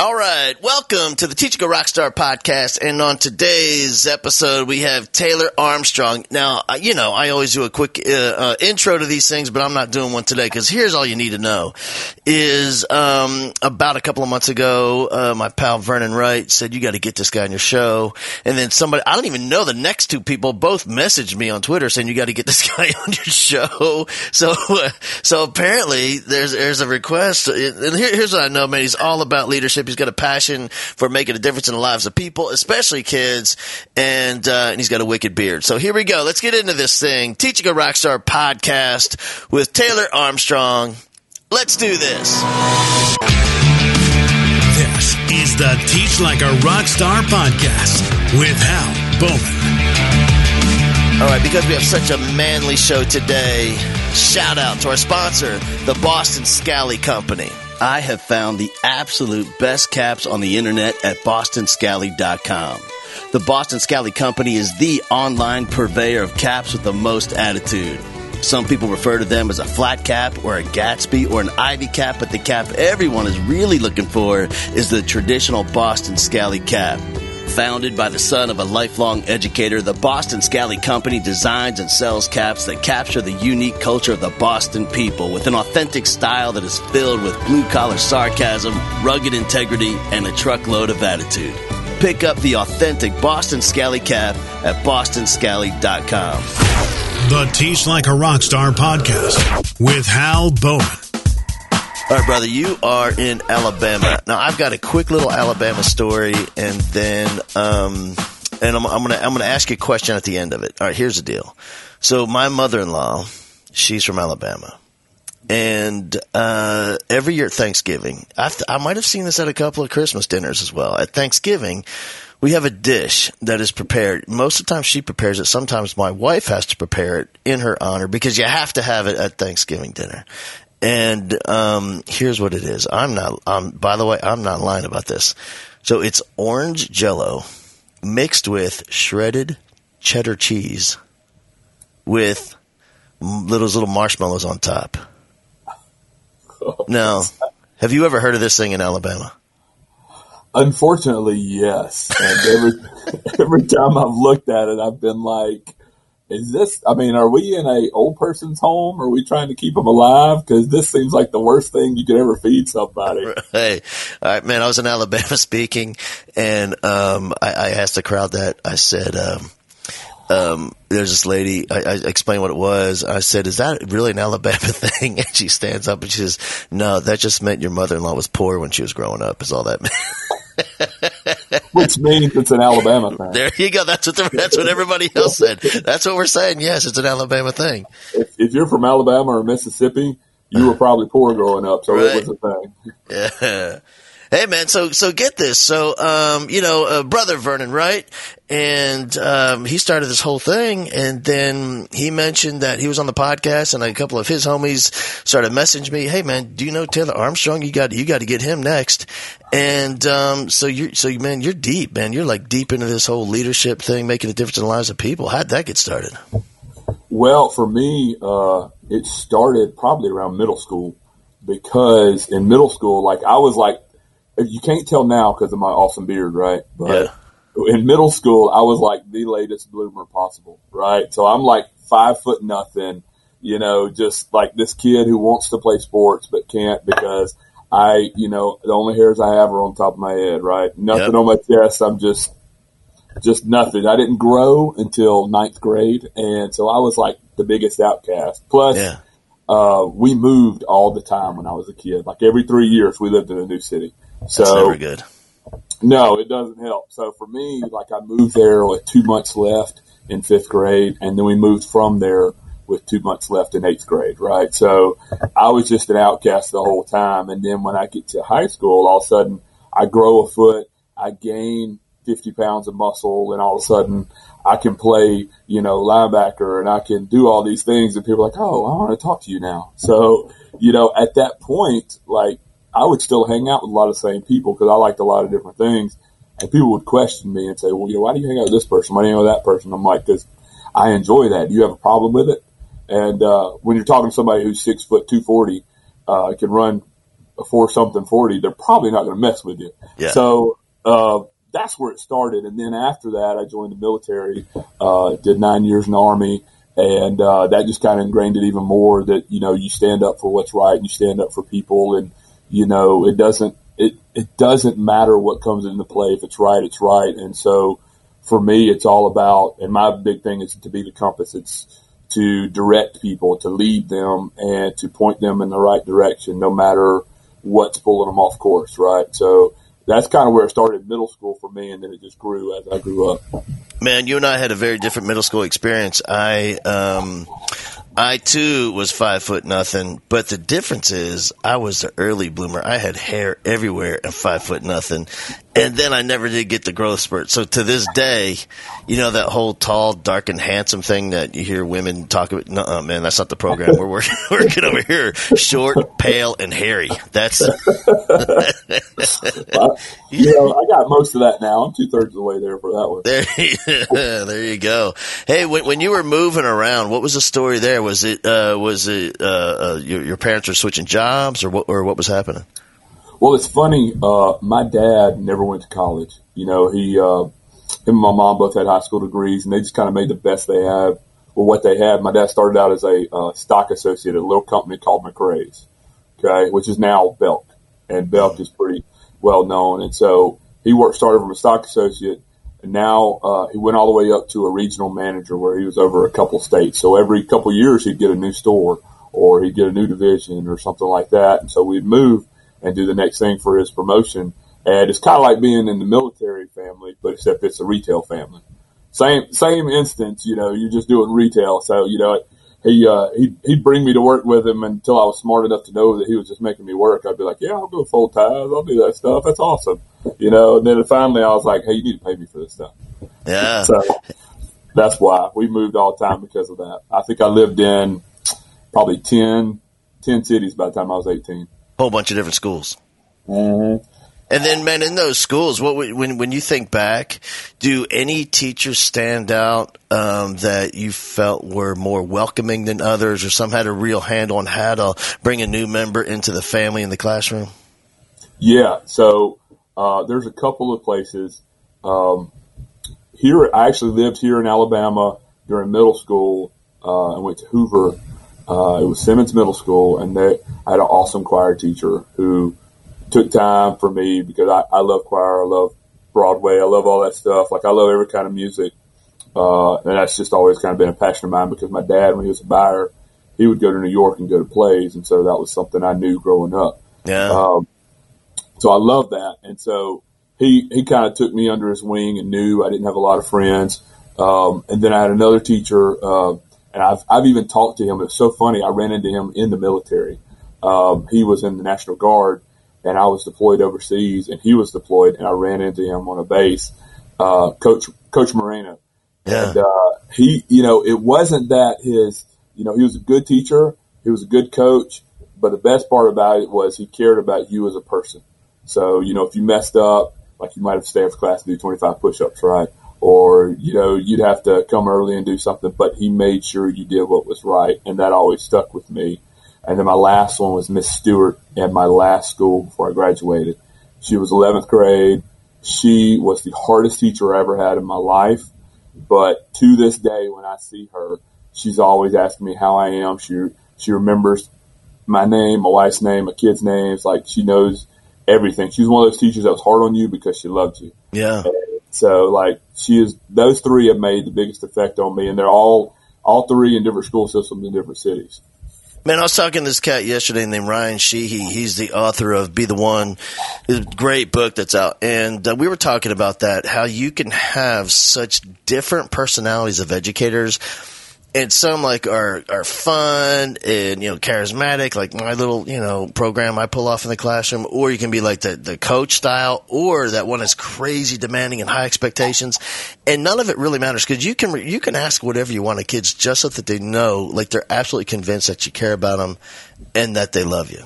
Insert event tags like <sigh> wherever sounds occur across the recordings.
All right, welcome to the Teach Like a Rockstar podcast. And on today's episode, we have Taylor Armstrong. Now, uh, you know, I always do a quick uh, uh, intro to these things, but I'm not doing one today because here's all you need to know: is um, about a couple of months ago, uh, my pal Vernon Wright said you got to get this guy on your show, and then somebody I don't even know the next two people both messaged me on Twitter saying you got to get this <laughs> guy on your show. So, so apparently there's there's a request, and here, here's what I know, man. He's all about leadership. He's got a passion for making a difference in the lives of people, especially kids, and, uh, and he's got a wicked beard. So here we go. Let's get into this thing. Teach Like a Rockstar podcast with Taylor Armstrong. Let's do this. This is the Teach Like a Rockstar podcast with Hal Bowman. All right, because we have such a manly show today, shout out to our sponsor, the Boston Scally Company. I have found the absolute best caps on the internet at bostonscally.com. The Boston Scally Company is the online purveyor of caps with the most attitude. Some people refer to them as a flat cap or a Gatsby or an Ivy cap, but the cap everyone is really looking for is the traditional Boston Scally cap. Founded by the son of a lifelong educator, the Boston Scally Company designs and sells caps that capture the unique culture of the Boston people with an authentic style that is filled with blue collar sarcasm, rugged integrity, and a truckload of attitude. Pick up the authentic Boston Scally cap at bostonscally.com. The Teach Like a Rockstar podcast with Hal Bowman. All right, brother, you are in Alabama. Now, I've got a quick little Alabama story, and then, um, and I'm, I'm gonna, I'm gonna ask you a question at the end of it. All right, here's the deal. So, my mother-in-law, she's from Alabama, and uh, every year at Thanksgiving, I've, I might have seen this at a couple of Christmas dinners as well. At Thanksgiving, we have a dish that is prepared. Most of the time, she prepares it. Sometimes my wife has to prepare it in her honor because you have to have it at Thanksgiving dinner. And um, here's what it is. I'm not. Um, by the way, I'm not lying about this. So it's orange Jello mixed with shredded cheddar cheese with little little marshmallows on top. Now, have you ever heard of this thing in Alabama? Unfortunately, yes. And every <laughs> every time I've looked at it, I've been like, "Is this? I mean, are we in a old person's home? Are we trying to keep them alive? Because this seems like the worst thing you could ever feed somebody." <laughs> Hey, all right, man. I was in Alabama <laughs> speaking, and um, I, I asked the crowd that. I said. Um, um, there's this lady, I, I explained what it was. I said, is that really an Alabama <laughs> thing? And she stands up and she says, no, that just meant your mother-in-law was poor when she was growing up is all that meant. Which means it's an Alabama thing. There you go. That's what the, that's what everybody else said. That's what we're saying. Yes, it's an Alabama thing. If, if you're from Alabama or Mississippi, you were <laughs> probably poor growing up, so Right. it was a thing. Yeah. Hey man, so so get this. So um, you know, uh, brother Vernon, right? And um, he started this whole thing, and then he mentioned that he was on the podcast, and a couple of his homies started messaging me, "Hey man, do you know Taylor Armstrong? You got you got to get him next." And um, so you so man, you're deep, man. You're like deep into this whole leadership thing, making a difference in the lives of people. How'd that get started? Well, for me, uh, it started probably around middle school because in middle school, like I was like, you can't tell now because of my awesome beard, right? But in middle school, I was like the latest bloomer possible, right? So I'm like five foot nothing, you know, just like this kid who wants to play sports but can't because I, you know, the only hairs I have are on top of my head, right? Nothing Yep. on my chest. I'm just just nothing. I didn't grow until ninth grade, and so I was like the biggest outcast. Plus, Yeah. uh, we moved all the time when I was a kid. Like every three years, we lived in a new city. So That's never good. no, it doesn't help. So for me, like I moved there with two months left in fifth grade, and then we moved from there with two months left in eighth grade, right? So I was just an outcast the whole time. And then when I get to high school, all of a sudden I grow a foot, I gain 50 pounds of muscle, and all of a sudden I can play, you know, linebacker and I can do all these things. And people are like, oh, I want to talk to you now. So, you know, at that point, like I would still hang out with a lot of the same people because I liked a lot of different things. And people would question me and say, well, you know, why do you hang out with this person? Why do you hang out with that person? I'm like, because I enjoy that. Do you have a problem with it? And uh, when you're talking to somebody who's six foot two forty, uh, can run a four something forty, they're probably not going to mess with you. Yeah. So uh, that's where it started, and then after that, I joined the military, uh, did nine years in the army, and uh, that just kind of ingrained it even more that you know you stand up for what's right and you stand up for people, and you know it doesn't it it doesn't matter what comes into play if it's right, it's right, and so for me, it's all about, and my big thing is to be the compass. It's to direct people, to lead them, and to point them in the right direction, no matter what's pulling them off course, right? So that's kind of where it started middle school for me, and then it just grew as I grew up. Man, you and I had a very different middle school experience. I, um, I too was five foot nothing, but the difference is I was the early bloomer. I had hair everywhere and five foot nothing. And then I never did get the growth spurt. So to this day, you know, that whole tall, dark and handsome thing that you hear women talk about. No, man, that's not the program. We're working, <laughs> working over here. Short, pale, and hairy. That's. <laughs> well, you know, I got most of that now. I'm two thirds of the way there for that one. There, <laughs> there you go. Hey, when, when you were moving around, what was the story there? Was it, uh, was it, uh, uh, your, your parents were switching jobs or what, or what was happening? Well, it's funny. Uh, my dad never went to college. You know, he, uh, him and my mom both had high school degrees, and they just kind of made the best they have with what they had. My dad started out as a uh, stock associate at a little company called McRae's, okay, which is now Belk, and Belk is pretty well known. And so he worked started from a stock associate, and now uh, he went all the way up to a regional manager where he was over a couple states. So every couple years he'd get a new store or he'd get a new division or something like that. And so we'd move and do the next thing for his promotion. And it's kind of like being in the military family, but except it's a retail family. Same same instance, you know, you're just doing retail. So you know, he uh, he he'd bring me to work with him until I was smart enough to know that he was just making me work. I'd be like, yeah, I'll do full ties, I'll do that stuff. That's awesome, you know. And then finally, I was like, hey, you need to pay me for this stuff. Yeah. So that's why we moved all the time because of that. I think I lived in probably 10, 10 cities by the time I was eighteen. Whole bunch of different schools. Mm-hmm. And then, man, in those schools, what when when you think back, do any teachers stand out um, that you felt were more welcoming than others, or some had a real handle on how to bring a new member into the family in the classroom? Yeah, so uh, there's a couple of places. Um, here, I actually lived here in Alabama during middle school. Uh, I went to Hoover. Uh, it was Simmons Middle School, and they I had an awesome choir teacher who took time for me because I, I love choir, I love Broadway, I love all that stuff. Like I love every kind of music, uh, and that's just always kind of been a passion of mine because my dad, when he was a buyer, he would go to New York and go to plays, and so that was something I knew growing up. Yeah. Um, so I love that, and so he he kind of took me under his wing and knew I didn't have a lot of friends. Um, and then I had another teacher, uh, and I've I've even talked to him. It's so funny. I ran into him in the military. Um, he was in the National Guard, and I was deployed overseas, and he was deployed, and I ran into him on a base. Uh, Coach Coach Moreno, Yeah. and uh, he, you know, it wasn't that his, you know, he was a good teacher, he was a good coach, but the best part about it was he cared about you as a person. So, you know, if you messed up, like you might have to stay after class to do 25 push-ups, right? Or, you know, you'd have to come early and do something, but he made sure you did what was right. And that always stuck with me. And then my last one was Miss Stewart at my last school before I graduated. She was 11th grade. She was the hardest teacher I ever had in my life. But to this day, when I see her, she's always asking me how I am. She, she remembers my name, my wife's name, my kids' names. Like she knows everything. She's one of those teachers that was hard on you because she loved you. Yeah. So like she is, those three have made the biggest effect on me and they're all, all three in different school systems in different cities. Man, I was talking to this cat yesterday named Ryan Sheehy. He's the author of Be the One, a great book that's out. And uh, we were talking about that, how you can have such different personalities of educators. And some like are, are fun and, you know, charismatic, like my little, you know, program I pull off in the classroom. Or you can be like the, the coach style or that one is crazy demanding and high expectations. And none of it really matters because you can, you can ask whatever you want of kids just so that they know, like they're absolutely convinced that you care about them and that they love you.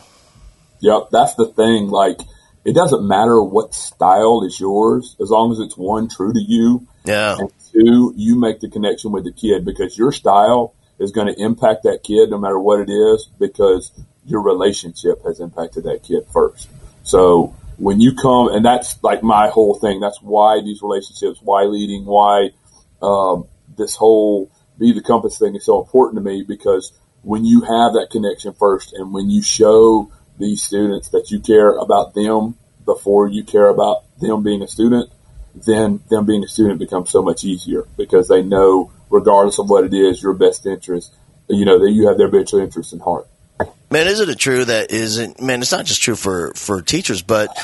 Yep, that's the thing. Like, it doesn't matter what style is yours, as long as it's one true to you, Yeah. and two, you make the connection with the kid because your style is going to impact that kid no matter what it is because your relationship has impacted that kid first. So when you come, and that's like my whole thing. That's why these relationships, why leading, why um, this whole be the compass thing is so important to me because when you have that connection first and when you show these students that you care about them before you care about them being a student, then them being a student becomes so much easier because they know, regardless of what it is, your best interest, you know, that you have their best interest in heart. Man, isn't it true that isn't man? It's not just true for for teachers, but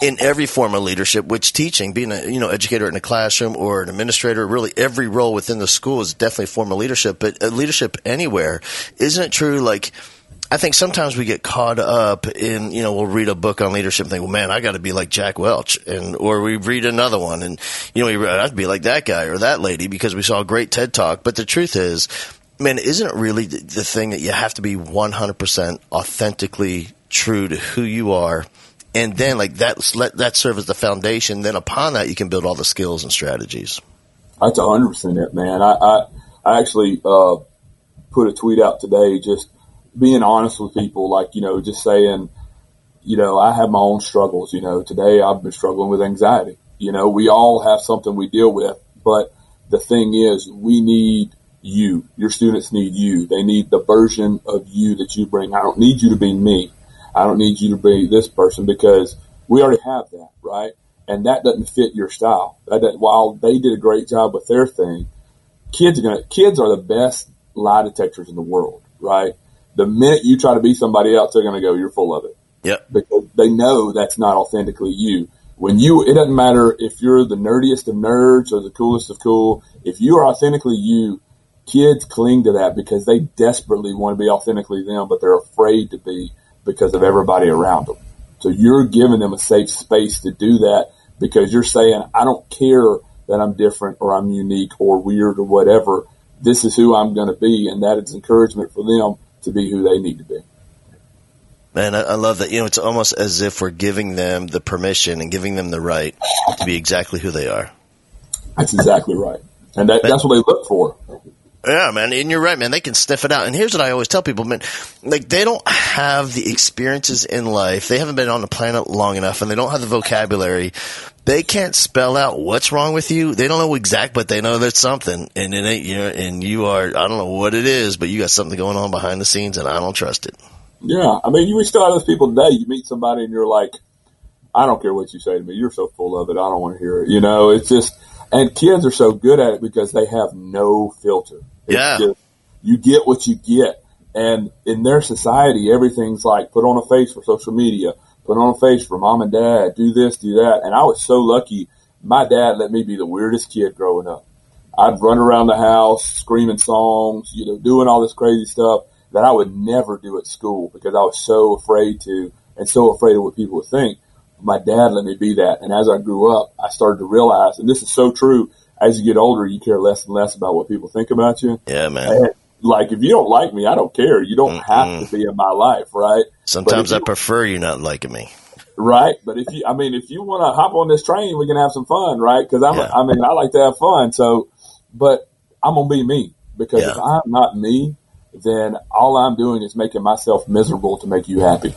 in every form of leadership, which teaching, being a you know educator in a classroom or an administrator, really every role within the school is definitely a form of leadership. But uh, leadership anywhere, isn't it true? Like. I think sometimes we get caught up in, you know, we'll read a book on leadership and think, well, man, I got to be like Jack Welch. And, or we read another one and, you know, I'd be like that guy or that lady because we saw a great TED talk. But the truth is, man, isn't it really the thing that you have to be 100% authentically true to who you are? And then like that, let that serve as the foundation. Then upon that, you can build all the skills and strategies. That's hundred percent it, man. I, I, I actually, uh, put a tweet out today, just being honest with people, like, you know, just saying, you know, I have my own struggles. You know, today I've been struggling with anxiety. You know, we all have something we deal with, but the thing is, we need you. Your students need you. They need the version of you that you bring. I don't need you to be me. I don't need you to be this person because we already have that, right? And that doesn't fit your style. That while they did a great job with their thing, kids are gonna kids are the best lie detectors in the world, right? The minute you try to be somebody else, they're gonna go, "You're full of it." Yep. Because they know that's not authentically you. When you, it doesn't matter if you're the nerdiest of nerds or the coolest of cool. If you are authentically you, kids cling to that because they desperately want to be authentically them, but they're afraid to be because of everybody around them. So you're giving them a safe space to do that because you're saying, I don't care that I'm different or I'm unique or weird or whatever. This is who I'm going to be. And that is encouragement for them to be who they need to be. Man, I, I love that. You know, it's almost as if we're giving them the permission and giving them the right to be exactly who they are. That's exactly right. And that, that's what they look for. Yeah, man, and you're right, man. They can sniff it out. And here's what I always tell people, man: like they don't have the experiences in life. They haven't been on the planet long enough, and they don't have the vocabulary. They can't spell out what's wrong with you. They don't know exact, but they know there's something, and it ain't you. Know, and you are, I don't know what it is, but you got something going on behind the scenes, and I don't trust it. Yeah, I mean, you still have those people today. You meet somebody, and you're like, I don't care what you say to me. You're so full of it. I don't want to hear it. You know, it's just, and kids are so good at it because they have no filter yeah. Just, you get what you get. And in their society, everything's like put on a face for social media, put on a face for mom and dad, do this, do that. And I was so lucky. My dad let me be the weirdest kid growing up. I'd run around the house screaming songs, you know, doing all this crazy stuff that I would never do at school because I was so afraid to and so afraid of what people would think. My dad let me be that. And as I grew up, I started to realize, and this is so true, as you get older, you care less and less about what people think about you. Yeah, man. Like if you don't like me, I don't care. You don't Mm-mm. have to be in my life, right? Sometimes I prefer you not liking me. Right, but if you, I mean, if you want to hop on this train, we can have some fun, right? Because I'm, yeah. I mean, I like to have fun. So, but I'm gonna be me because yeah. if I'm not me, then all I'm doing is making myself miserable to make you happy.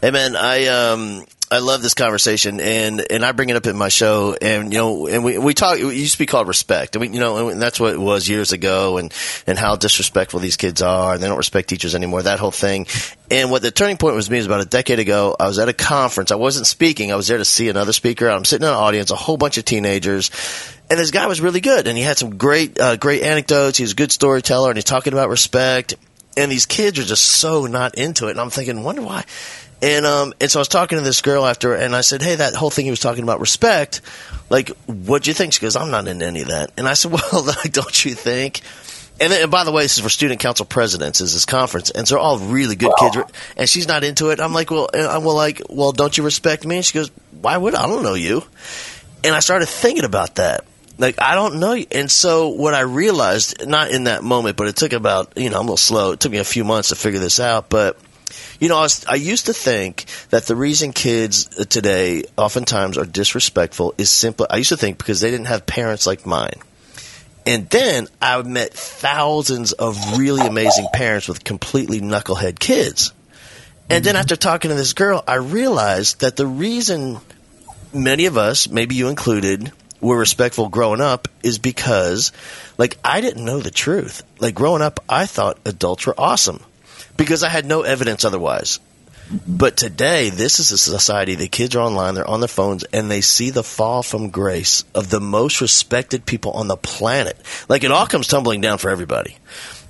Hey man, I um I love this conversation, and and I bring it up in my show, and you know, and we we talk. It used to be called respect, and we you know, and that's what it was years ago, and and how disrespectful these kids are, and they don't respect teachers anymore. That whole thing, and what the turning point was me is about a decade ago. I was at a conference. I wasn't speaking. I was there to see another speaker. I'm sitting in an audience, a whole bunch of teenagers, and this guy was really good, and he had some great uh, great anecdotes. He was a good storyteller, and he's talking about respect. And these kids are just so not into it, and I'm thinking, wonder why and um, and so I was talking to this girl after, and I said, "Hey, that whole thing he was talking about respect, like, what do you think?" She goes, "I'm not in any of that." And I said, <laughs> "Well, like, don't you think?" And, then, and by the way, this is for student council presidents. Is this conference, and so they're all really good wow. kids. And she's not into it. I'm like, well, I'm well, like, well, don't you respect me? And she goes, why would I? I don't know you. And I started thinking about that. Like I don't know you. And so what I realized, not in that moment, but it took about you know I'm a little slow. It took me a few months to figure this out, but you know, I, was, I used to think that the reason kids today oftentimes are disrespectful is simply, I used to think because they didn't have parents like mine. And then I met thousands of really amazing parents with completely knucklehead kids. And then mm-hmm. after talking to this girl, I realized that the reason many of us, maybe you included, were respectful growing up is because, like, I didn't know the truth. Like, growing up, I thought adults were awesome because I had no evidence otherwise. But today, this is a society. The kids are online, they're on their phones, and they see the fall from grace of the most respected people on the planet. Like, it all comes tumbling down for everybody.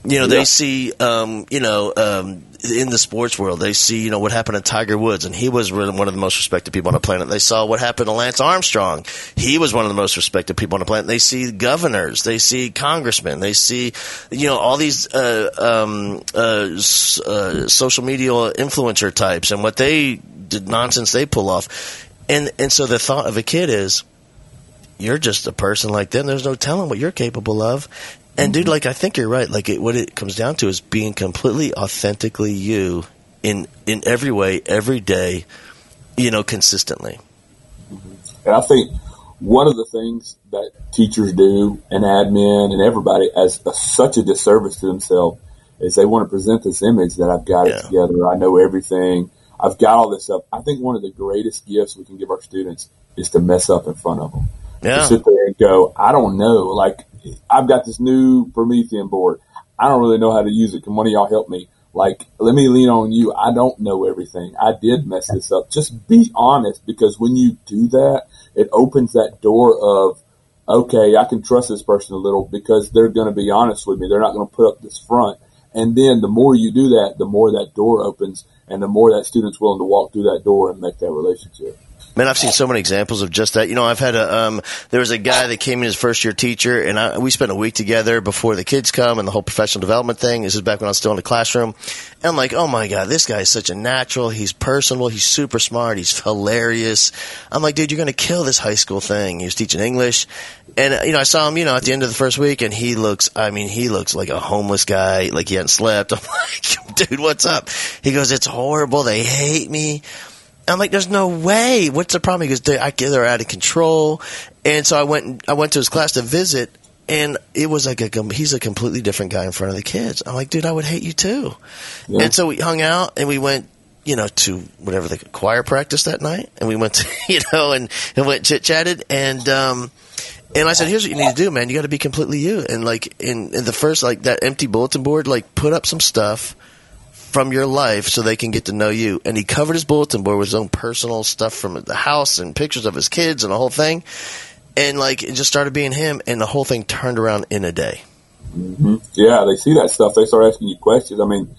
You know, they see, um, you know, um, in the sports world, they see, you know, what happened to Tiger Woods, and he was one of the most respected people on the planet. They saw what happened to Lance Armstrong. He was one of the most respected people on the planet. They see governors, they see congressmen, they see, you know, all these uh, um, uh, uh, social media influencer types and what they did nonsense they pull off. And and so the thought of a kid is, you're just a person like them. There's no telling what you're capable of. And dude, mm-hmm. like I think you're right. Like it, what it comes down to is being completely authentically you in in every way, every day, you know, consistently. Mm-hmm. And I think one of the things that teachers do and admin and everybody as a, such a disservice to themselves is they want to present this image that I've got yeah. it together. I know everything. I've got all this stuff. I think one of the greatest gifts we can give our students is to mess up in front of them. Yeah. To sit there and go, I don't know. Like I've got this new Promethean board. I don't really know how to use it. Can one of y'all help me? Like, let me lean on you. I don't know everything. I did mess this up. Just be honest because when you do that, it opens that door of, okay, I can trust this person a little because they're going to be honest with me. They're not going to put up this front. And then the more you do that, the more that door opens and the more that student's willing to walk through that door and make that relationship. Man, I've seen so many examples of just that. You know, I've had a, um, there was a guy that came in as first year teacher and I, we spent a week together before the kids come and the whole professional development thing. This is back when I was still in the classroom. And I'm like, oh my God, this guy is such a natural. He's personable. He's super smart. He's hilarious. I'm like, dude, you're going to kill this high school thing. He was teaching English. And, uh, you know, I saw him, you know, at the end of the first week and he looks, I mean, he looks like a homeless guy, like he hadn't slept. <laughs> I'm like, dude, what's up? He goes, it's horrible. They hate me. I'm like, there's no way. What's the problem? He goes, they're, they're out of control. And so I went, I went to his class to visit and it was like a, he's a completely different guy in front of the kids. I'm like, dude, I would hate you too. Yeah. And so we hung out and we went, you know, to whatever the choir practice that night. And we went to, <laughs> you know, and, and went chit chatted and, um, and I said, here's what you need to do, man. You got to be completely you. And like in, in the first, like that empty bulletin board, like put up some stuff from your life so they can get to know you. And he covered his bulletin board with his own personal stuff from the house and pictures of his kids and the whole thing. And like it just started being him, and the whole thing turned around in a day. Mm-hmm. Yeah, they see that stuff. They start asking you questions. I mean,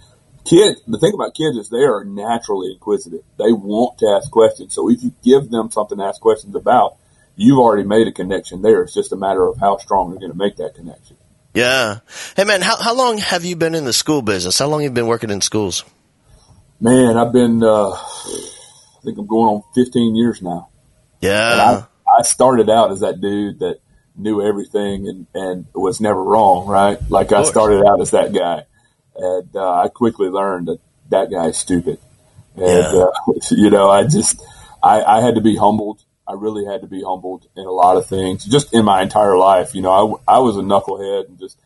kids. The thing about kids is they are naturally inquisitive. They want to ask questions. So if you give them something to ask questions about, you've already made a connection there. It's just a matter of how strong you're going to make that connection. Yeah. Hey man, how how long have you been in the school business? How long have you been working in schools? Man, I've been uh, I think I'm going on 15 years now. Yeah. I, I started out as that dude that knew everything and and was never wrong, right? Like I started out as that guy. And uh, I quickly learned that that guy's stupid. And yeah. uh, <laughs> you know, I just I, I had to be humbled I really had to be humbled in a lot of things, just in my entire life. You know, I, I was a knucklehead and just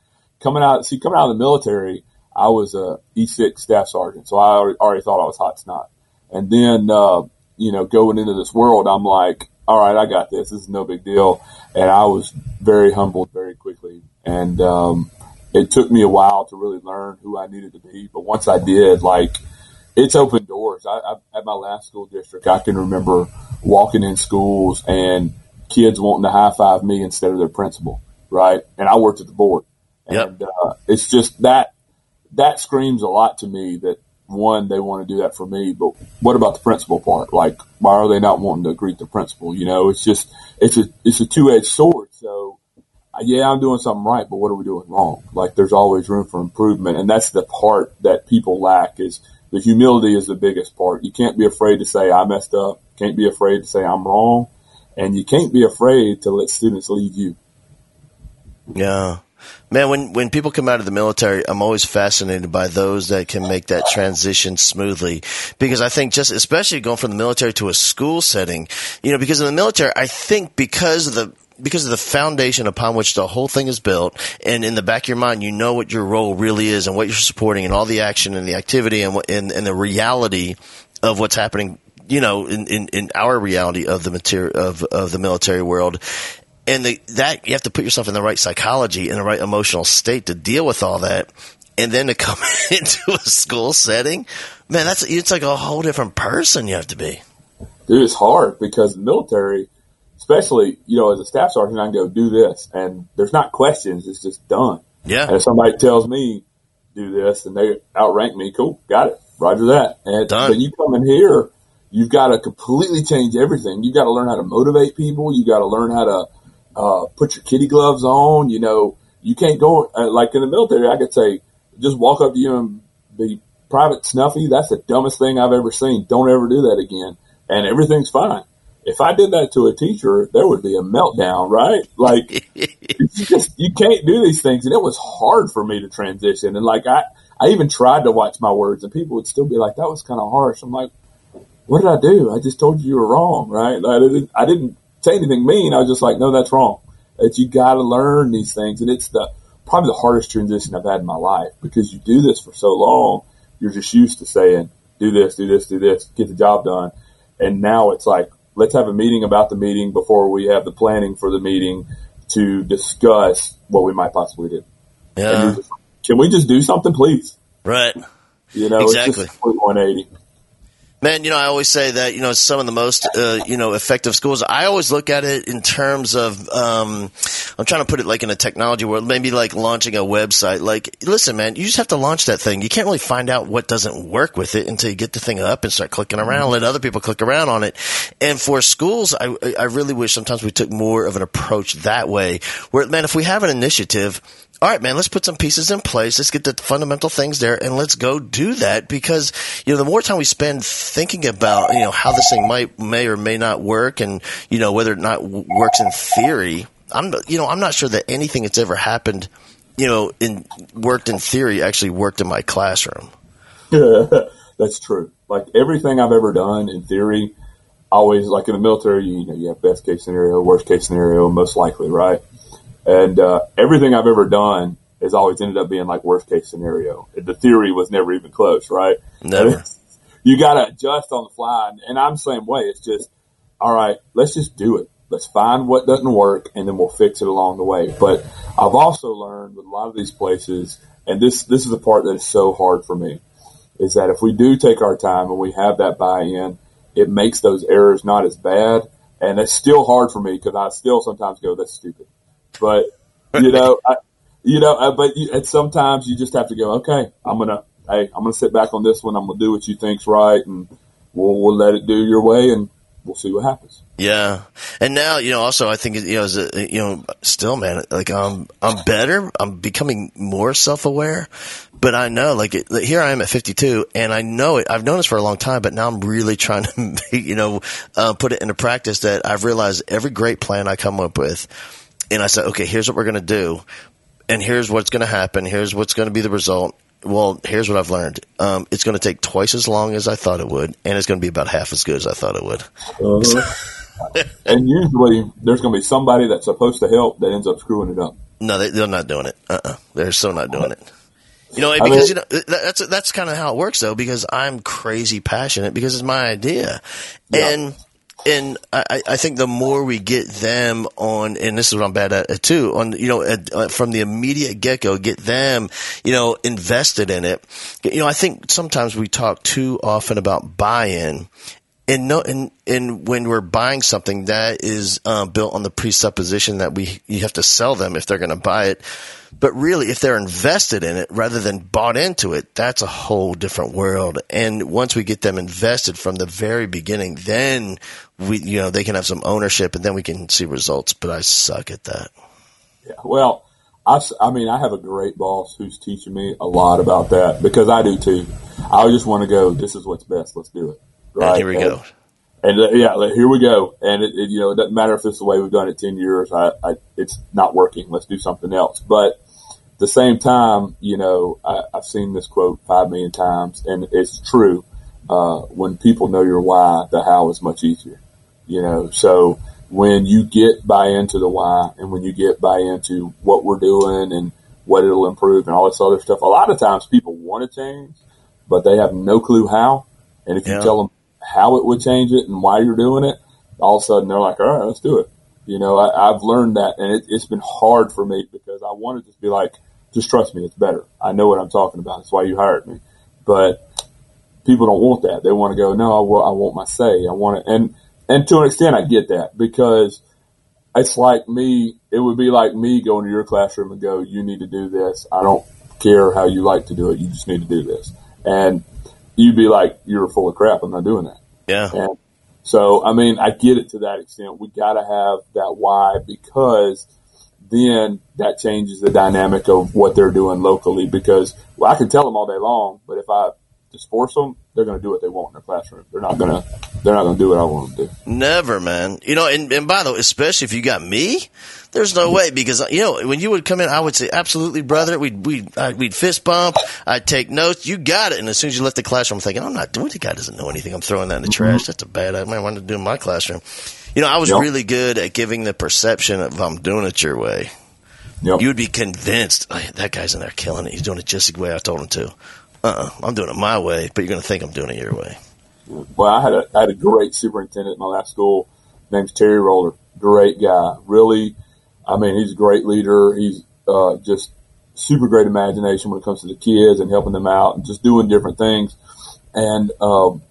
coming out, see, coming out of the military, I was a E6 staff sergeant. So I already thought I was hot snot. And then, uh, you know, going into this world, I'm like, all right, I got this. This is no big deal. And I was very humbled very quickly. And, um, it took me a while to really learn who I needed to be. But once I did, like, it's opened doors. I, I, at my last school district, I can remember walking in schools and kids wanting to high five me instead of their principal, right? And I worked at the board. And yep. uh, it's just that that screams a lot to me that one, they want to do that for me, but what about the principal part? Like, why are they not wanting to greet the principal? You know, it's just, it's a, it's a two edged sword. So, yeah, I'm doing something right, but what are we doing wrong? Like, there's always room for improvement. And that's the part that people lack is the humility is the biggest part. You can't be afraid to say, I messed up. Can't be afraid to say I'm wrong. And you can't be afraid to let students lead you. Yeah. Man, when, when people come out of the military, I'm always fascinated by those that can make that transition smoothly. Because I think just, especially going from the military to a school setting, you know, because in the military, I think because of the, because of the foundation upon which the whole thing is built, and in the back of your mind, you know what your role really is and what you're supporting, and all the action and the activity and what and, and the reality of what's happening. You know, in, in, in our reality of the material of, of the military world, and the, that you have to put yourself in the right psychology and the right emotional state to deal with all that and then to come <laughs> into a school setting man that's it's like a whole different person you have to be dude it's hard because military especially you know as a staff sergeant i can go do this and there's not questions it's just done yeah and if somebody tells me do this and they outrank me cool got it roger that and Done. then you come in here you've got to completely change everything you've got to learn how to motivate people You've got to learn how to uh, put your kitty gloves on. You know, you can't go uh, like in the military. I could say, just walk up to you and be private snuffy. That's the dumbest thing I've ever seen. Don't ever do that again. And everything's fine. If I did that to a teacher, there would be a meltdown, right? Like, <laughs> you just you can't do these things, and it was hard for me to transition. And like I, I even tried to watch my words, and people would still be like, "That was kind of harsh." I'm like, "What did I do? I just told you you were wrong, right? I didn't, I didn't say anything mean. I was just like, no, that's wrong. That you got to learn these things, and it's the probably the hardest transition I've had in my life because you do this for so long. You're just used to saying, do this, do this, do this, get the job done, and now it's like, let's have a meeting about the meeting before we have the planning for the meeting to discuss what we might possibly do. yeah Just, can we just do something, please? right You know, Exactly. it's just 180. Man, you know, I always say that, you know, some of the most, uh, you know, effective schools, I always look at it in terms of, um, I'm trying to put it like in a technology world, maybe like launching a website. Like, listen, man, you just have to launch that thing. You can't really find out what doesn't work with it until you get the thing up and start clicking around, let other people click around on it. And for schools, I, I really wish sometimes we took more of an approach that way where, man, if we have an initiative, all right, man, let's put some pieces in place. Let's get the fundamental things there and let's go do that because, you know, the more time we spend thinking about, you know, how this thing might, may or may not work and, you know, whether or not works in theory, I'm, you know, I'm not sure that anything that's ever happened, you know, in, worked in theory actually worked in my classroom. <laughs> That's true. Like everything I've ever done in theory, always like in the military, you know, you have best case scenario, worst case scenario, most likely, right? And uh, everything I've ever done has always ended up being like worst case scenario. The theory was never even close, right? Never. <laughs> you got to adjust on the fly, and I'm the same way. It's just, all right, let's just do it. Let's find what doesn't work, and then we'll fix it along the way. But I've also learned with a lot of these places, and this this is the part that is so hard for me, is that if we do take our time and we have that buy-in, it makes those errors not as bad. And it's still hard for me because I still sometimes go, "That's stupid," but you <laughs> know, I, you know, uh, but you, and sometimes you just have to go, "Okay, I'm gonna, hey, I'm gonna sit back on this one. I'm gonna do what you think's right, and we'll we'll let it do your way, and we'll see what happens." Yeah, and now you know. Also, I think you know, a, you know, still, man, like I'm, I'm better. I'm becoming more self-aware, but I know, like, it, here I am at 52, and I know it. I've known this for a long time, but now I'm really <laughs> trying to, you know, uh, put it into practice. That I've realized every great plan I come up with, and I said, okay, here's what we're gonna do, and here's what's gonna happen. Here's what's gonna be the result. Well, here's what I've learned. Um, it's going to take twice as long as I thought it would, and it's going to be about half as good as I thought it would. Uh-huh. and usually, there's going to be somebody that's supposed to help that ends up screwing it up. No, they, they're not doing it. Uh, uh-uh. they're so not doing it. You know, I because mean- you know that's that's kind of how it works, though. Because I'm crazy passionate because it's my idea, Yeah. and and I, I think the more we get them on, and this is what I'm bad at too, on you know at, uh, from the immediate get go, get them you know invested in it. You know, I think sometimes we talk too often about buy in. And no, and, and when we're buying something that is uh, built on the presupposition that we you have to sell them if they're going to buy it, but really if they're invested in it rather than bought into it, that's a whole different world. And once we get them invested from the very beginning, then we you know they can have some ownership and then we can see results. But I suck at that. Yeah. Well, I I mean, I have a great boss who's teaching me a lot about that because I do too. I just want to go, this is what's best. Let's do it. Right. And here we go. And uh, yeah, like, here we go. And it, it, you know, it doesn't matter if it's the way we've done it 10 years. I, I, it's not working. Let's do something else. But at the same time, you know, I, I've seen this quote five million times and it's true. Uh, when people know your why, the how is much easier, you know, so when you get buy into the why and when you get buy into what we're doing and what it'll improve and all this other stuff, a lot of times people want to change, but they have no clue how. And if you Yeah. tell them how it would change it and why you're doing it, all of a sudden they're like, all right, let's do it. You know, I, I've learned that and it, it's been hard for me because I want to just be like, just trust me, it's better. I know what I'm talking about. That's why you hired me. But people don't want that. They want to go, no, I, wa- I want my say. I want it. And, and to an extent, I get that because it's like me, it would be like me going to your classroom and go, you need to do this. I don't care how you like to do it. You just need to do this. And you'd be like, you're full of crap. I'm not doing that. Yeah. And so, I mean, I get it to that extent. We got to have that why because then that changes the dynamic of what they're doing locally. Because well, I can tell them all day long, but if I just force them, they're going to do what they want in their classroom. They're not going to. They're not going to do what I want them to do. Never, man. You know, and, and by the way, especially if you got me, there's no way because you know when you would come in, I would say, "Absolutely, brother." We'd we'd I, we'd fist bump. I'd take notes. You got it. And as soon as you left the classroom, I'm thinking, "I'm not doing. The guy doesn't know anything. I'm throwing that in the mm-hmm. trash. That's a bad. I might want to do in my classroom." You know, I was Yep. really good at giving the perception of I'm doing it your way. Yep. You would be convinced "Oh, that guy's in there killing it. He's doing it just the way I told him to. Uh, uh I'm doing it my way, but you're going to think I'm doing it your way. Well, I had a I had a great superintendent at my last school. Name's Terry Roller. Great guy. Really, I mean, he's a great leader. He's uh, just super great imagination when it comes to the kids and helping them out and just doing different things. And um,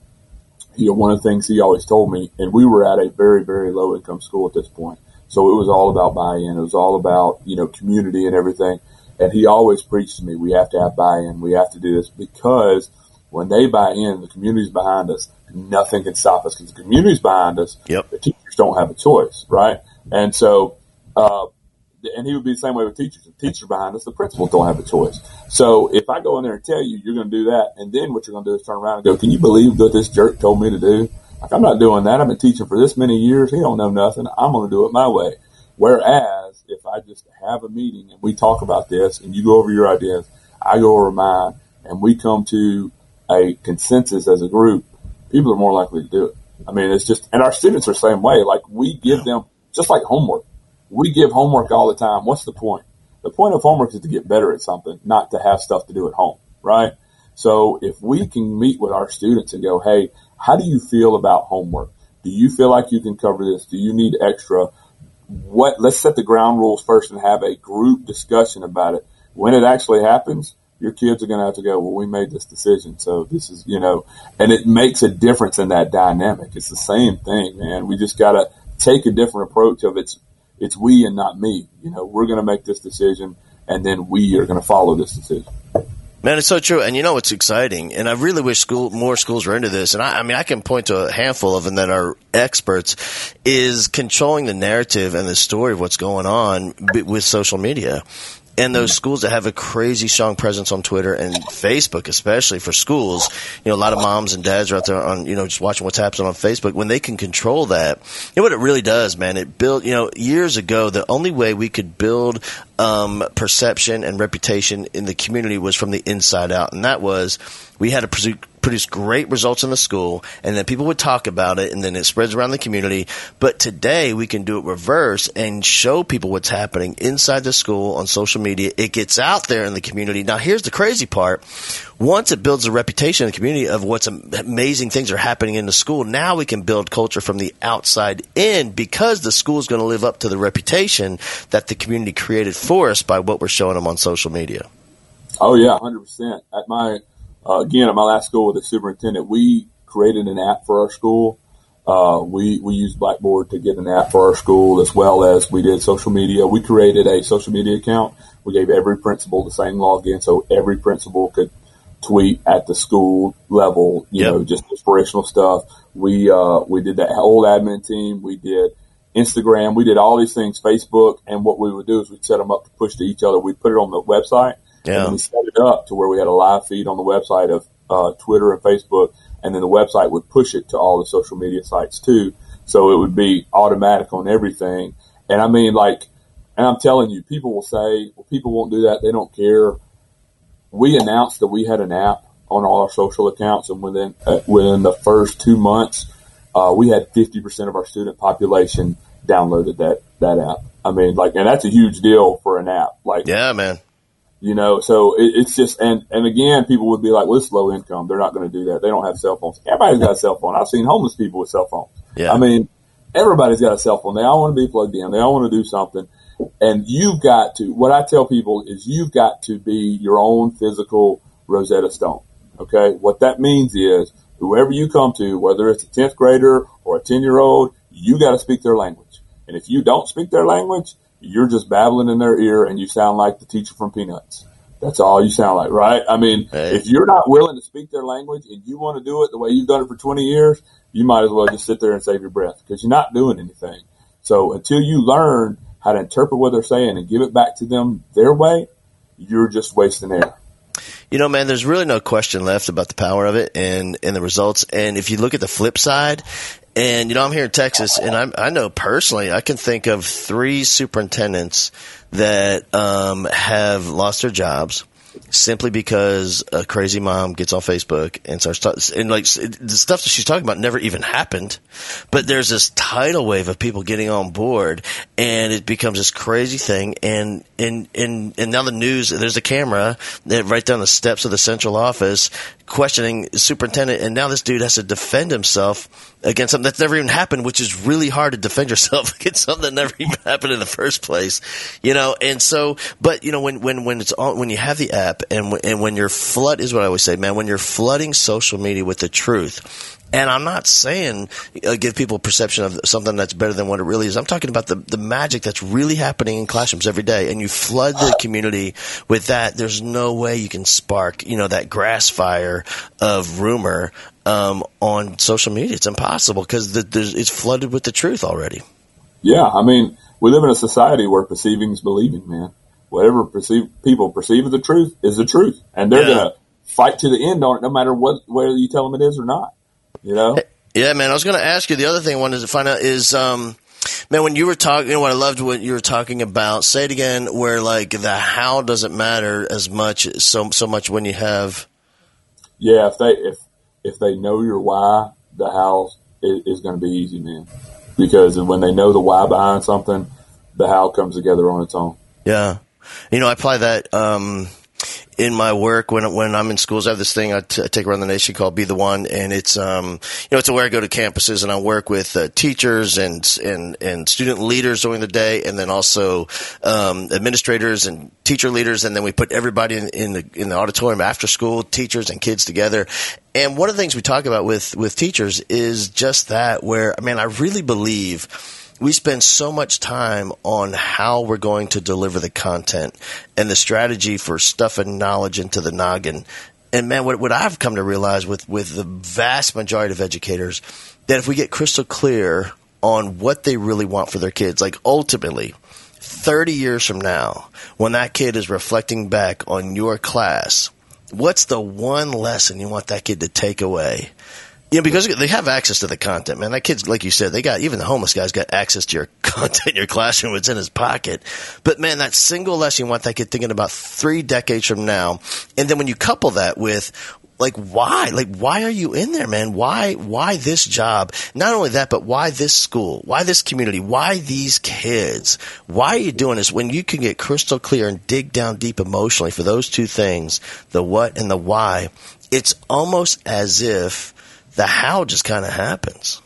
you know, one of the things he always told me, and we were at a very very low income school at this point, so it was all about buy-in. It was all about you know community and everything. And he always preached to me, we have to have buy-in. We have to do this because when they buy in, the community's behind us. Nothing can stop us because the community's behind us. Yep. The teachers don't have a choice, right? And so, uh, and he would be the same way with teachers. The teachers behind us, the principals don't have a choice. So if I go in there and tell you you're going to do that, and then what you're going to do is turn around and go, "Can you believe what this jerk told me to do?" Like I'm not doing that. I've been teaching for this many years. He don't know nothing. I'm going to do it my way. Whereas if I just have a meeting and we talk about this, and you go over your ideas, I go over mine, and we come to a consensus as a group, people are more likely to do it. I mean, it's just, and our students are the same way. Like we give them, just like homework, we give homework all the time. What's the point? The point of homework is to get better at something, not to have stuff to do at home, right? So if we can meet with our students and go, hey, how do you feel about homework? Do you feel like you can cover this? Do you need extra? What, let's set the ground rules first and have a group discussion about it. When it actually happens, your kids are going to have to go, well, we made this decision. So this is, you know, and it makes a difference in that dynamic. It's the same thing, man. We just got to take a different approach of it's, it's we and not me. You know, we're going to make this decision and then we are going to follow this decision. Man, it's so true, and you know it's exciting, and I really wish school more schools were into this. And I, I mean, I can point to a handful of them that are experts. Is controlling the narrative and the story of what's going on with social media, and those schools that have a crazy strong presence on Twitter and Facebook, especially for schools. You know, a lot of moms and dads are out there on you know just watching what's happening on Facebook. When they can control that, you know what it really does, man. It built. You know, years ago, the only way we could build um, perception and reputation in the community was from the inside out, and that was we had to produce, produce great results in the school, and then people would talk about it, and then it spreads around the community. But today we can do it reverse and show people what's happening inside the school on social media. It gets out there in the community. Now, here's the crazy part. Once it builds a reputation in the community of what's amazing things are happening in the school, now we can build culture from the outside in because the school is going to live up to the reputation that the community created for us by what we're showing them on social media. Oh yeah, hundred percent. At my uh, again at my last school with the superintendent, we created an app for our school. Uh, we we used Blackboard to get an app for our school as well as we did social media. We created a social media account. We gave every principal the same login, so every principal could tweet at the school level. You Yep. know, just inspirational stuff. We uh, we did that whole admin team. We did Instagram. We did all these things. Facebook, and what we would do is we'd set them up to push to each other. We'd put it on the website. And Yeah. then we set it up to where we had a live feed on the website of uh, Twitter and Facebook, and then the website would push it to all the social media sites too. So it would be automatic on everything. And I mean, like, and I'm telling you, people will say, well, people won't do that. They don't care. We announced that we had an app on all our social accounts, and within uh, within the first two months, uh, we had 50% of our student population downloaded that that app. I mean, like, and that's a huge deal for an app. Like, yeah, man. You know, so it, it's just, and, and again, people would be like, well, it's low income. They're not going to do that. They don't have cell phones. Everybody's got a cell phone. I've seen homeless people with cell phones. Yeah. I mean, everybody's got a cell phone. They all want to be plugged in. They all want to do something. And you've got to, what I tell people is you've got to be your own physical Rosetta Stone. Okay. What that means is whoever you come to, whether it's a 10th grader or a 10 year old, you got to speak their language. And if you don't speak their language, you're just babbling in their ear and you sound like the teacher from Peanuts. That's all you sound like, right? I mean, Hey. if you're not willing to speak their language and you want to do it the way you've done it for 20 years, you might as well just sit there and save your breath because you're not doing anything. So until you learn how to interpret what they're saying and give it back to them their way, you're just wasting air. You know, man, there's really no question left about the power of it and, and the results. And if you look at the flip side, and you know, I'm here in Texas, and I'm, I know personally, I can think of three superintendents that um, have lost their jobs simply because a crazy mom gets on Facebook and starts talking, and like the stuff that she's talking about never even happened, but there's this tidal wave of people getting on board, and it becomes this crazy thing, and and and and now the news, there's a camera right down the steps of the central office questioning superintendent, and now this dude has to defend himself against something that's never even happened, which is really hard to defend yourself <laughs> against something that never even happened in the first place, you know. And so, but you know, when when when it's on, when you have the app, and and when you're flood is what I always say, man, when you're flooding social media with the truth. And I'm not saying uh, give people a perception of something that's better than what it really is. I'm talking about the, the magic that's really happening in classrooms every day. And you flood the community with that. There's no way you can spark, you know, that grass fire of rumor um, on social media. It's impossible because the, it's flooded with the truth already. Yeah, I mean, we live in a society where perceiving is believing, man. Whatever perceive people perceive as the truth is the truth, and they're Yeah. gonna fight to the end on it, no matter what whether you tell them it is or not. You know? Yeah, man. I was going to ask you the other thing I wanted to find out is, um, man, when you were talking, you know, what I loved what you were talking about. Say it again, where like the how doesn't matter as much, so so much when you have. Yeah, if they if if they know your why, the how is, is going to be easy, man. Because when they know the why behind something, the how comes together on its own. Yeah, you know, I apply that um, in my work when when I'm in schools. I have this thing I, t- I take around the nation called "Be the One," and it's um, you know it's where I go to campuses and I work with uh, teachers and and and student leaders during the day, and then also um, administrators and teacher leaders, and then we put everybody in, in the in the auditorium after school, teachers and kids together. And one of the things we talk about with with teachers is just that, where I mean, I really believe we spend so much time on how we're going to deliver the content and the strategy for stuffing knowledge into the noggin. And man, what, what I've come to realize with, with the vast majority of educators, that if we get crystal clear on what they really want for their kids, like ultimately, 30 years from now, when that kid is reflecting back on your class, what's the one lesson you want that kid to take away? Know, because they have access to the content, man. That kid's, like you said, they got, even the homeless guy's got access to your <laughs> content in your classroom. It's in his pocket. But man, that single lesson you want that kid thinking about three decades from now. And then when you couple that with, like why like why are you in there man why why this job not only that but why this school why this community why these kids why are you doing this when you can get crystal clear and dig down deep emotionally for those two things the what and the why it's almost as if the how just kind of happens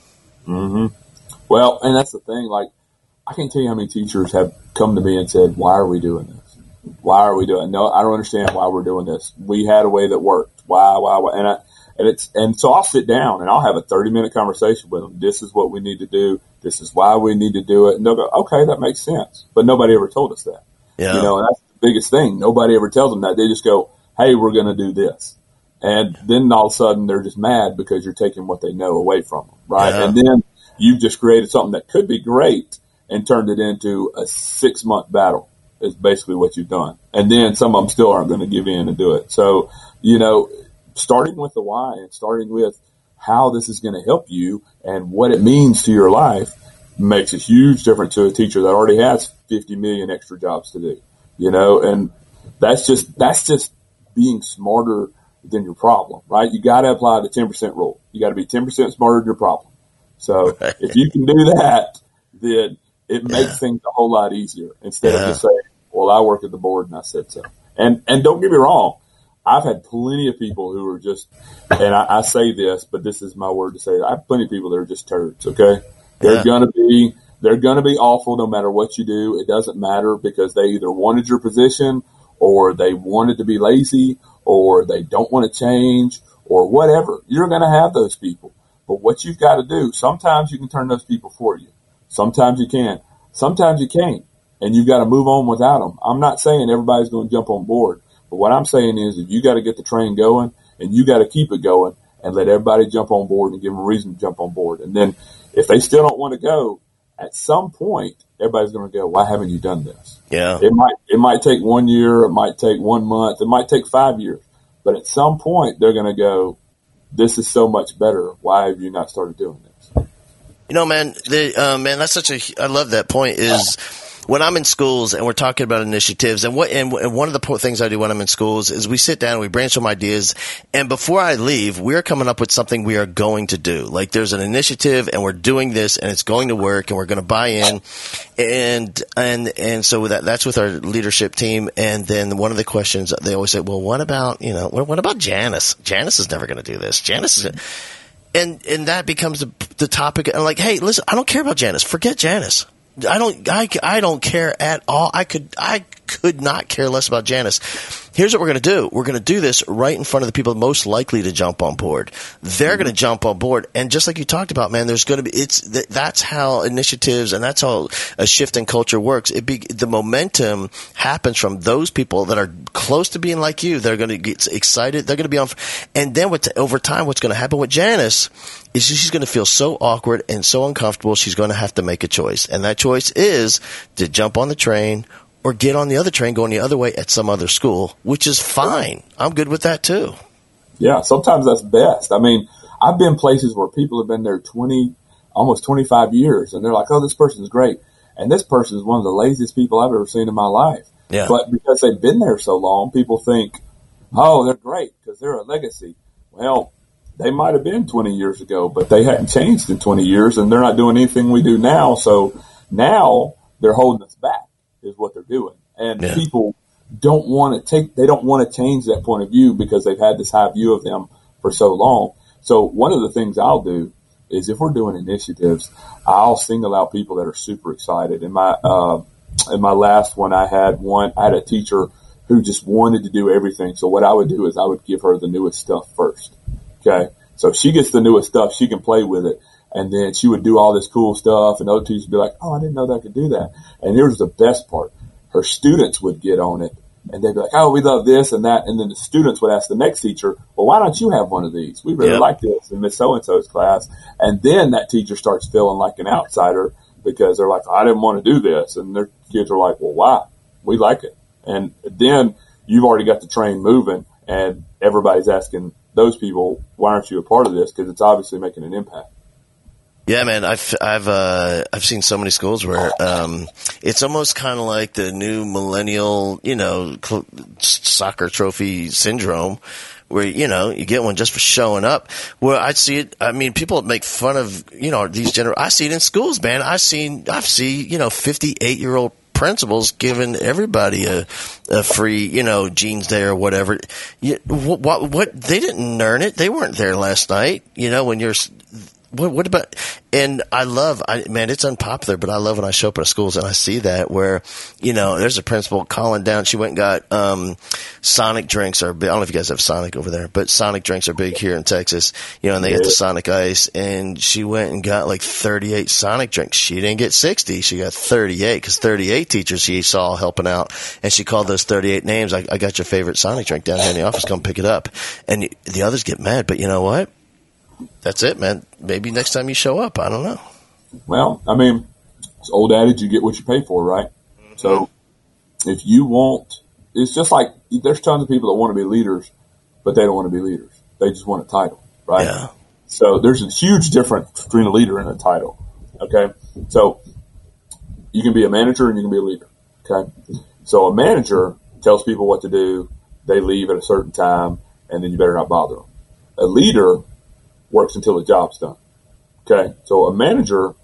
mm-hmm. Well, and that's the thing. Like, I can't tell you how many teachers have come to me and said, "Why are we doing this? Why are we doing? No, I don't understand why we're doing this. We had a way that worked. Why? Why? why? And I, and it's and so I'll sit down and I'll have a thirty minute conversation with them. This is what we need to do. This is why we need to do it. And they'll go, "Okay, that makes sense." But nobody ever told us that. yeah You know, and that's the biggest thing. Nobody ever tells them that. They just go, "Hey, we're going to do this," and then all of a sudden they're just mad because you're taking what they know away from them, right? Yeah. And then you've just created something that could be great and turned it into a six month battle. Is basically what you've done, and then some of them still aren't going to give in and do it. So, you know, starting with the why and starting with how this is going to help you and what it means to your life makes a huge difference to a teacher that already has 50 million extra jobs to do, you know, and that's just, that's just being smarter than your problem, right? You got to apply the 10% rule. You got to be 10% smarter than your problem. So Right. if you can do that, then it makes Yeah. things a whole lot easier instead Yeah. of just saying, "Well, I work at the board and I said so." And and don't get me wrong, I've had plenty of people who are just, and I, I say this, but this is my word to say. I have plenty of people that are just turds. Okay, they're Yeah. gonna be they're gonna be awful no matter what you do. It doesn't matter because they either wanted your position or they wanted to be lazy or they don't want to change or whatever. You're gonna have those people. But what you've got to do, sometimes you can turn those people for you. Sometimes you can. Sometimes you can't. And you've got to move on without them. I'm not saying everybody's going to jump on board. But what I'm saying is that you got to get the train going and you got to keep it going and let everybody jump on board and give them a reason to jump on board. And then if they still don't want to go, at some point, everybody's going to go, why haven't you done this? Yeah. It might, it might take one year. It might take one month. It might take five years. But at some point, they're going to go, this is so much better. Why have you not started doing this? You know, man, the, uh, man, that's such a, I love that point is when I'm in schools and we're talking about initiatives and what, and, and one of the things I do when I'm in schools is we sit down and we brainstorm ideas. And before I leave, we're coming up with something we are going to do. Like there's an initiative and we're doing this and it's going to work and we're going to buy in. And, and, and so that, that's with our leadership team. And then one of the questions they always say, well, what about, you know, what, what about Janice? Janice is never going to do this. Janice is, and and that becomes the, the topic. And like, hey, listen, I don't care about Janice. Forget Janice. I don't. I, I don't care at all. I could. I could not care less about Janice. Here's what we're going to do. We're going to do this right in front of the people most likely to jump on board. They're mm-hmm. going to jump on board, and just like you talked about, man, there's going to be. It's th- that's how initiatives and that's how a shift in culture works. It be the momentum happens from those people that are close to being like you. They're going to get excited. They're going to be on, and then what? Over time, what's going to happen with Janice she's going to feel so awkward and so uncomfortable. She's going to have to make a choice, and that choice is to jump on the train or get on the other train going the other way at some other school, which is fine. I'm good with that too. Yeah, sometimes that's best. I mean, I've been places where people have been there 20, almost 25 years, and they're like, oh, this person's great. And this person is one of the laziest people I've ever seen in my life. Yeah. But because they've been there so long, people think, oh, they're great because they're a legacy. Well, they might have been 20 years ago, but they hadn't changed in 20 years, and they're not doing anything we do now. So now they're holding us back, is what they're doing. And Yeah. people don't want to take, they don't want to change that point of view because they've had this high view of them for so long. So one of the things I'll do is if we're doing initiatives, I'll single out people that are super excited. In my, uh, in my last one, I had one, I had a teacher who just wanted to do everything. So what I would do is I would give her the newest stuff first. Okay. So if she gets the newest stuff, she can play with it. And then she would do all this cool stuff and other teachers would be like, Oh, I didn't know that I could do that. And here's the best part. Her students would get on it and they'd be like, Oh, we love this and that. And then the students would ask the next teacher, Well, why don't you have one of these? We really Yep. like this in Miss So-and-so's class. And then that teacher starts feeling like an outsider because they're like, I didn't want to do this. And their kids are like, Well, why? We like it. And then you've already got the train moving and everybody's asking those people, why aren't you a part of this? Because it's obviously making an impact. Yeah, man, I've I've uh, I've seen so many schools where um, it's almost kind of like the new millennial, you know, cl- soccer trophy syndrome, where you know you get one just for showing up. Where I see it, I mean, people make fun of you know these gener. I see it in schools, man. I've seen I've seen you know fifty eight year old principals giving everybody a, a free, you know, jeans day or whatever. You, what, what, what, they didn't earn it. They weren't there last night. You know, when you're, what, what about, and I love, I, man, it's unpopular, but I love when I show up at schools and I see that where, you know, there's a principal calling down. She went and got, um, Sonic drinks are big. I don't know if you guys have Sonic over there, but Sonic drinks are big here in Texas, you know, and they get the Sonic ice and she went and got like 38 Sonic drinks. She didn't get 60. She got 38 because 38 teachers she saw helping out and she called those 38 names. I, I got your favorite Sonic drink down here in the office. Come pick it up. And the others get mad, but you know what? That's it, man. Maybe next time you show up, I don't know. Well, I mean, it's old adage, you get what you pay for, right? So if you want, it's just like there's tons of people that want to be leaders, but they don't want to be leaders. They just want a title, right? Yeah. So there's a huge difference between a leader and a title. Okay. So you can be a manager and you can be a leader. Okay. So a manager tells people what to do. They leave at a certain time and then you better not bother them. A leader works until the job's done. Okay. So a manager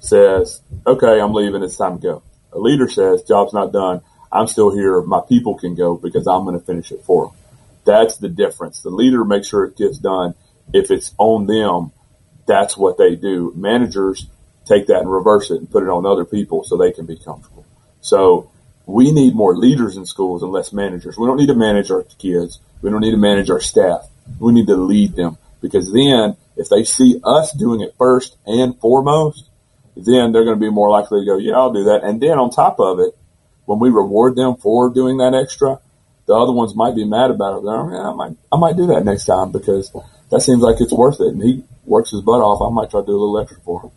says, okay, I'm leaving. It's time to go. A leader says, job's not done. I'm still here. My people can go because I'm going to finish it for them. That's the difference. The leader makes sure it gets done. If it's on them, that's what they do. Managers take that and reverse it and put it on other people so they can be comfortable. So we need more leaders in schools and less managers. We don't need to manage our kids. We don't need to manage our staff. We need to lead them because then if they see us doing it first and foremost, then they're going to be more likely to go, yeah, I'll do that. And then on top of it, when we reward them for doing that extra, the other ones might be mad about it. They're, yeah, I might, I might do that next time because that seems like it's worth it. And he works his butt off. I might try to do a little extra for him.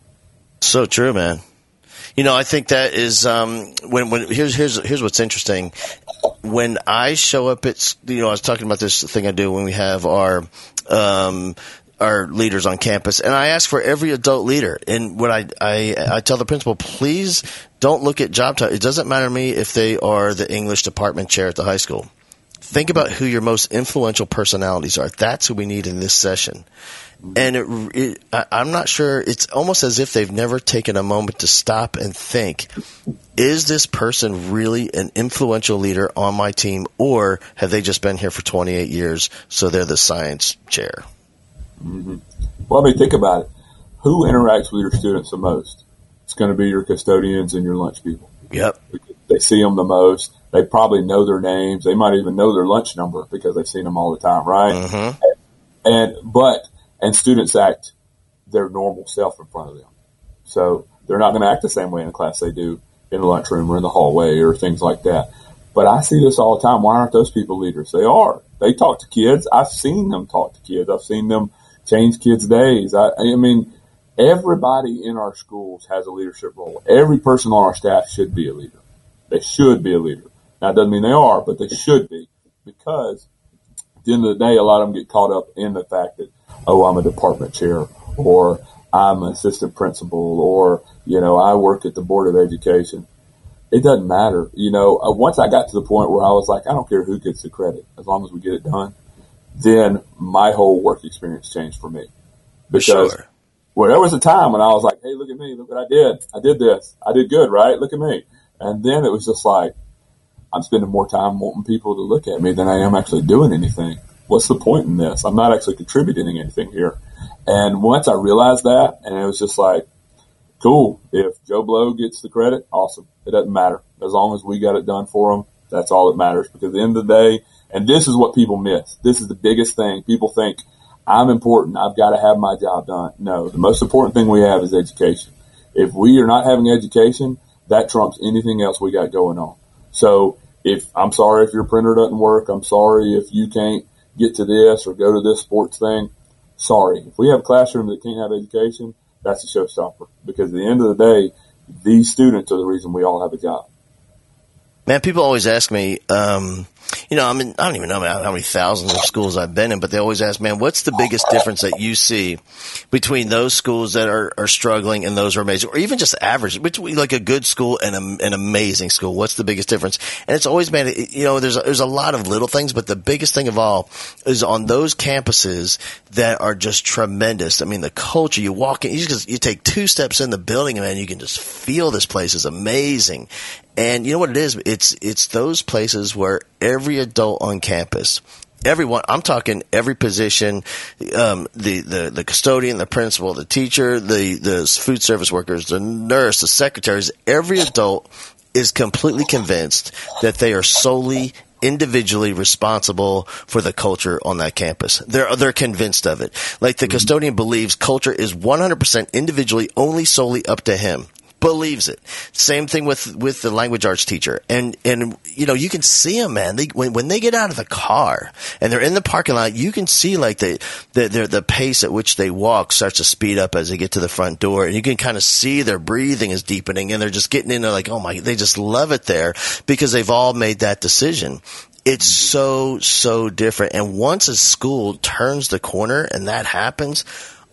So true, man. You know, I think that is um, when when here's here's here's what's interesting. When I show up at you know I was talking about this thing I do when we have our um, our leaders on campus, and I ask for every adult leader. And what I I, I tell the principal, please don't look at job title. It doesn't matter to me if they are the English department chair at the high school. Think about who your most influential personalities are. That's who we need in this session. And it, it, I, I'm not sure. It's almost as if they've never taken a moment to stop and think: Is this person really an influential leader on my team, or have they just been here for 28 years, so they're the science chair? Mm-hmm. Well, I mean, think about it. Who interacts with your students the most? It's going to be your custodians and your lunch people. Yep. They see them the most. They probably know their names. They might even know their lunch number because they've seen them all the time, right? Mm-hmm. And, but, and students act their normal self in front of them. So they're not going to act the same way in a class they do in the lunchroom or in the hallway or things like that. But I see this all the time. Why aren't those people leaders? They are. They talk to kids. I've seen them talk to kids. I've seen them change kids' days. I, I mean, everybody in our schools has a leadership role. Every person on our staff should be a leader. They should be a leader. Now, it doesn't mean they are, but they should be because at the end of the day, a lot of them get caught up in the fact that, oh, I'm a department chair or I'm an assistant principal or, you know, I work at the board of education. It doesn't matter. You know, uh, once I got to the point where I was like, I don't care who gets the credit as long as we get it done then my whole work experience changed for me. Because sure. well, there was a time when I was like, hey, look at me, look what I did. I did this. I did good, right? Look at me. And then it was just like, I'm spending more time wanting people to look at me than I am actually doing anything. What's the point in this? I'm not actually contributing anything here. And once I realized that, and it was just like, cool. If Joe Blow gets the credit, awesome. It doesn't matter. As long as we got it done for him, that's all that matters. Because at the end of the day, and this is what people miss. This is the biggest thing. People think I'm important. I've got to have my job done. No, the most important thing we have is education. If we are not having education, that trumps anything else we got going on. So if I'm sorry if your printer doesn't work, I'm sorry if you can't get to this or go to this sports thing. Sorry. If we have a classroom that can't have education, that's a showstopper because at the end of the day, these students are the reason we all have a job. Man, people always ask me, um, you know, I mean, I don't even know how many thousands of schools I've been in, but they always ask, man, what's the biggest difference that you see between those schools that are, are struggling and those are amazing, or even just average, between like a good school and a, an amazing school? What's the biggest difference? And it's always, man, you know, there's there's a lot of little things, but the biggest thing of all is on those campuses that are just tremendous. I mean, the culture, you walk in, you just, you take two steps in the building, man, you can just feel this place is amazing. And you know what it is? It's it's those places where every adult on campus, everyone, I'm talking every position, um, the, the, the custodian, the principal, the teacher, the, the food service workers, the nurse, the secretaries, every adult is completely convinced that they are solely individually responsible for the culture on that campus. They're they're convinced of it. Like the custodian believes culture is 100% individually only solely up to him believes it. Same thing with with the language arts teacher, and and you know you can see them, man. They, when when they get out of the car and they're in the parking lot, you can see like the the the, the pace at which they walk starts to speed up as they get to the front door, and you can kind of see their breathing is deepening, and they're just getting in there like, oh my, they just love it there because they've all made that decision it's so so different and once a school turns the corner and that happens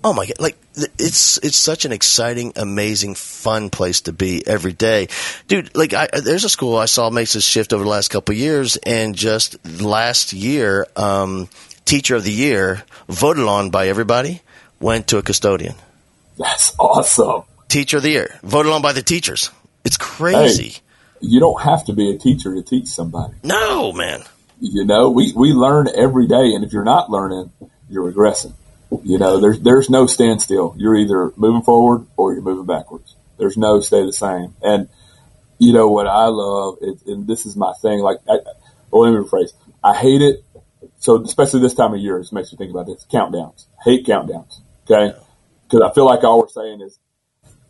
oh my god, like it's it's such an exciting, amazing, fun place to be every day, dude. Like I, there's a school I saw makes this shift over the last couple of years, and just last year, um, teacher of the year voted on by everybody went to a custodian. That's awesome. teacher of the year, voted on by the teachers. It's crazy. Hey, you don't have to be a teacher to teach somebody. No, man. You know, we, we learn every day, and if you're not learning, you're regressing. You know, there's there's no standstill. You're either moving forward or you're moving backwards. There's no stay the same. And you know what I love, is, and this is my thing. Like, I, well, let me rephrase. I hate it. So especially this time of year, it makes me think about this. Countdowns. Hate countdowns. Okay, because I feel like all we're saying is,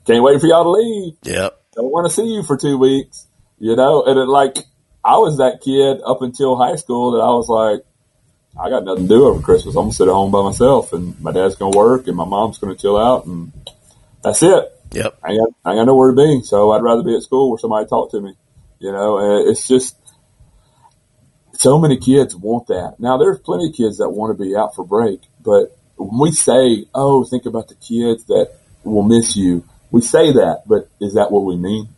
can't wait for y'all to leave. Yep. Don't want to see you for two weeks. You know, and it like I was that kid up until high school that I was like, I got nothing to do over Christmas. I'm gonna sit at home by myself, and my dad's gonna work, and my mom's gonna chill out, and that's it. Yep. I got I got nowhere to be, so I'd rather be at school where somebody talk to me. You know, it's just so many kids want that. Now there's plenty of kids that want to be out for break, but when we say, "Oh, think about the kids that will miss you," we say that, but is that what we mean?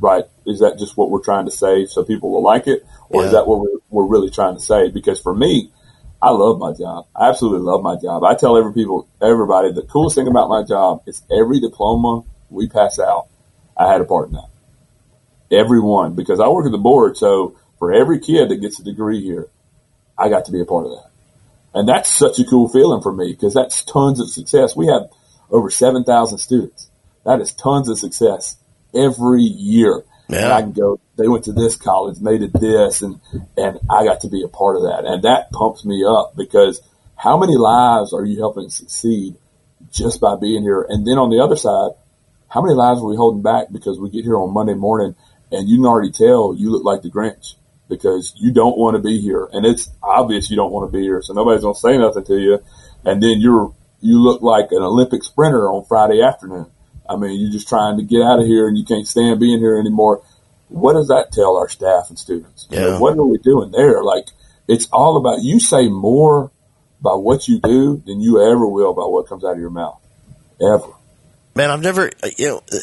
Right? Is that just what we're trying to say so people will like it, or Yeah. is that what we're, we're really trying to say? Because for me, I love my job. I absolutely love my job. I tell every people, everybody, the coolest thing about my job is every diploma we pass out, I had a part in that. Every one, because I work at the board. So for every kid that gets a degree here, I got to be a part of that. And that's such a cool feeling for me because that's tons of success. We have over 7,000 students. That is tons of success every year. Yeah. And I can go, they went to this college they did this and, and I got to be a part of that. And that pumps me up because how many lives are you helping succeed just by being here? And then on the other side, how many lives are we holding back because we get here on Monday morning and you can already tell you look like the Grinch because you don't want to be here. And it's obvious you don't want to be here. So nobody's going to say nothing to you. And then you're, you look like an Olympic sprinter on Friday afternoon. I mean, you're just trying to get out of here and you can't stand being here anymore. What does that tell our staff and students? You know, what are we doing there? Like, it's all about, you say more by what you do than you ever will by what comes out of your mouth. Ever. Man, I've never, uh, you know, uh,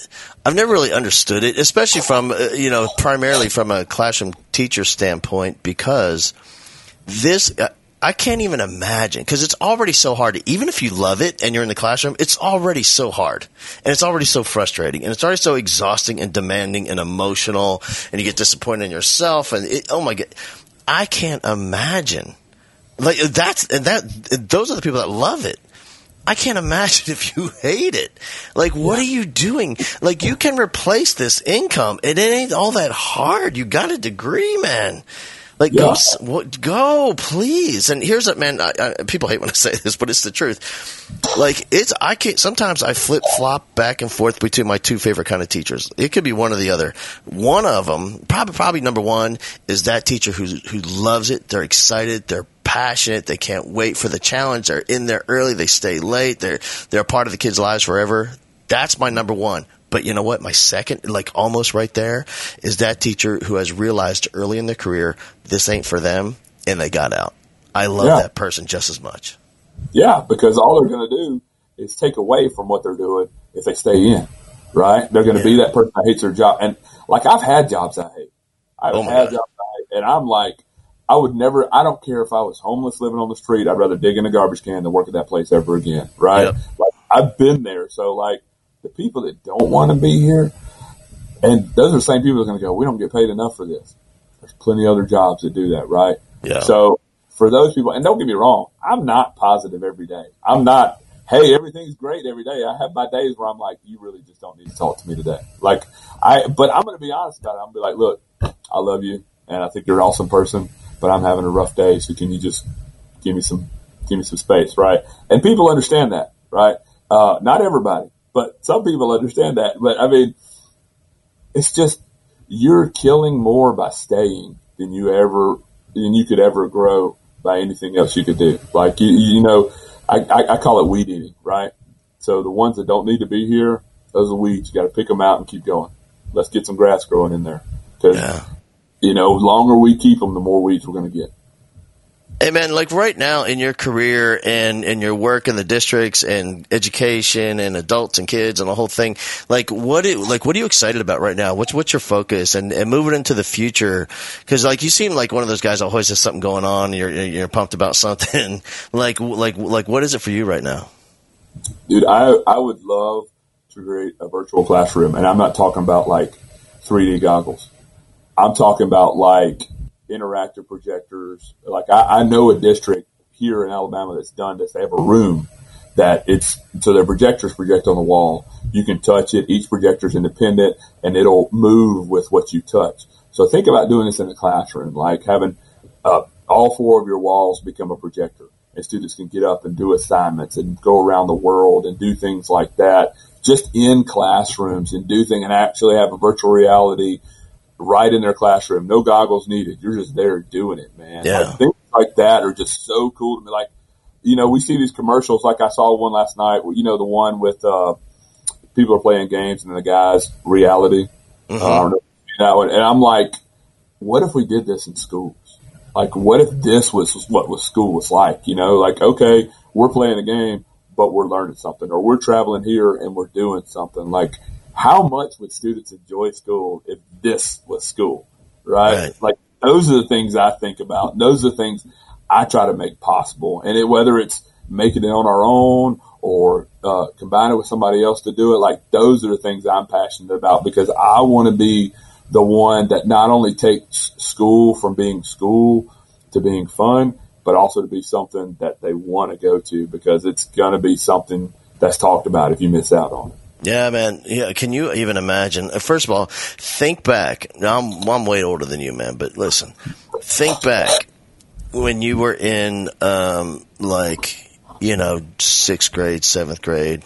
I've never really understood it, especially from, uh, you know, primarily from a classroom teacher standpoint, because this, uh, I can't even imagine, because it's already so hard. Even if you love it and you're in the classroom, it's already so hard, and it's already so frustrating, and it's already so exhausting and demanding and emotional, and you get disappointed in yourself, and it, oh my god, I can't imagine. Like that's and that those are the people that love it. I can't imagine <laughs> if you hate it. Like, what are you doing? Like, you can replace this income, it ain't all that hard. You got a degree, man. Like, go, Yeah. s- what, go, please. And here's what, man. I, I, people hate when I <laughs> say this, but it's the truth. Like, it's I can't. Sometimes I flip flop back and forth between my two favorite kind of teachers. It could be one or the other. One of them, probably probably number one, is that teacher who who loves it. They're excited. They're passionate. They can't wait for the challenge. They're in there early. They stay late. They're they're a part of the kids' lives forever. That's my number one. But you know what? My second, like almost right there, is that teacher who has realized early in their career this ain't for them, and they got out. I love Yeah. that person just as much. Yeah, because all they're going to do is take away from what they're doing if they stay in, right? They're going to be that person that hates their job. And like I've had jobs I hate. I've Oh had God. jobs I hate. And I'm like, I would never, I don't care if I was homeless living on the street. I'd rather dig in a garbage can than work at that place ever again, right? Yep. Like I've been there. So like the people that don't want to be here, and those are the same people that are going to go, we don't get paid enough for this. There's plenty of other jobs that do that, right? Yeah. So for those people, and don't get me wrong, I'm not positive every day. I'm not, hey, everything's great every day. I have my days where I'm like, you really just don't need to talk to me today. Like I, but I'm going to be honest about it. I'm going to be like, look, I love you and I think you're an awesome person, but I'm having a rough day. So can you just give me some, give me some space, right? And people understand that, right? Uh, not everybody, but some people understand that. But I mean, it's just you're killing more by staying than you ever than you could ever grow by anything else you could do. Like you, you know, I, I, I call it weed eating, right? So the ones that don't need to be here, those are weeds. You got to pick them out and keep going. Let's get some grass growing in there because Yeah. you know, longer we keep them, the more weeds we're going to get. Hey man, like right now in your career and in your work in the districts and education and adults and kids and the whole thing, like what do, like what are you excited about right now? What's what's your focus and, and moving into the future? Because like you seem like one of those guys that always has something going on. You're you're pumped about <laughs> something. like like like what is it for you right now? dude, I I would love to create a virtual classroom, and I'm not talking about like 3D goggles. I'm talking about like interactive projectors. Like I, I know a district here in Alabama that's done this. They have a room that it's so their projectors project on the wall. You can touch it. Each projector is independent, and it'll move with what you touch. So think about doing this in a classroom, like having uh, all four of your walls become a projector, and students can get up and do assignments and go around the world and do things like that, just in classrooms and do things and actually have a virtual reality right in their classroom. No goggles needed. You're just there doing it, man. Yeah. Like, things like that are just so cool to me. Like, you know, we see these commercials. Like I saw one last night. You know, the one with uh, people are playing games and the guys reality. Mhm. Uh, that one, and I'm like, what if we did this in schools? Like, what if this was what was school was like? You know, like okay, we're playing a game, but we're learning something, or we're traveling here and we're doing something. Like, how much would students enjoy school if this was school? Right? Right. Like, those are the things I think about. Those are the things I try to make possible, and it, whether it's making it on our own or uh, it with somebody else to do it, like those are the things I'm passionate about because I want to be the one that not only takes school from being school to being fun, but also to be something that they want to go to because it's going to be something that's talked about if you miss out on it. Yeah, man. Yeah, can you even imagine? uh, First of all, think back. Now, I'm I'm way older than you, man. But listen, think back when you were in um, like you know sixth grade, seventh grade.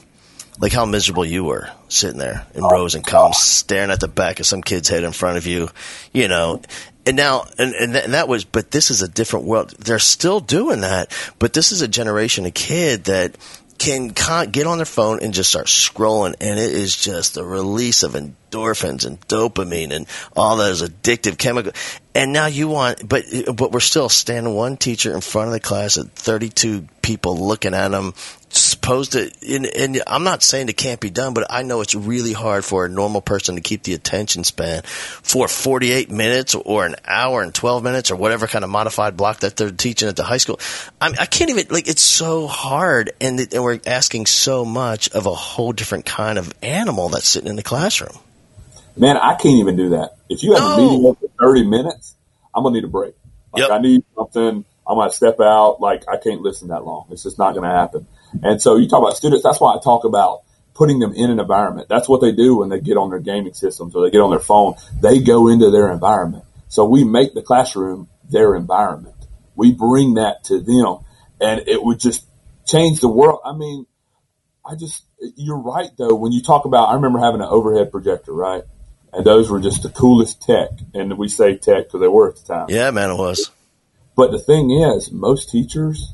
Like how miserable you were sitting there in rows and columns, staring at the back of some kid's head in front of you, you know. And now, and, and, that, and that was, but this is a different world. They're still doing that, but this is a generation of kid that can con- get on their phone and just start scrolling, and it is just a release of endorphins and dopamine and all those addictive chemicals. And now you want, but but we're still standing one teacher in front of the class at 32 people looking at them, supposed to. And, and I'm not saying it can't be done, but I know it's really hard for a normal person to keep the attention span for 48 minutes or an hour and 12 minutes or whatever kind of modified block that they're teaching at the high school. I, I can't even like. It's so hard, and, and we're asking so much of a whole different kind of animal that's sitting in the classroom. Man, I can't even do that. If you have No. a meeting up for 30 minutes, I'm going to need a break. Like, Yep. I need something. I'm going to step out. Like, I can't listen that long. It's just not going to happen. And so you talk about students. That's why I talk about putting them in an environment. That's what they do when they get on their gaming systems or they get on their phone. They go into their environment. So we make the classroom their environment. We bring that to them and it would just change the world. I mean, I just, you're right though. When you talk about, I remember having an overhead projector, right? And those were just the coolest tech. And we say tech because they were at the time. Yeah, man, it was. But the thing is, most teachers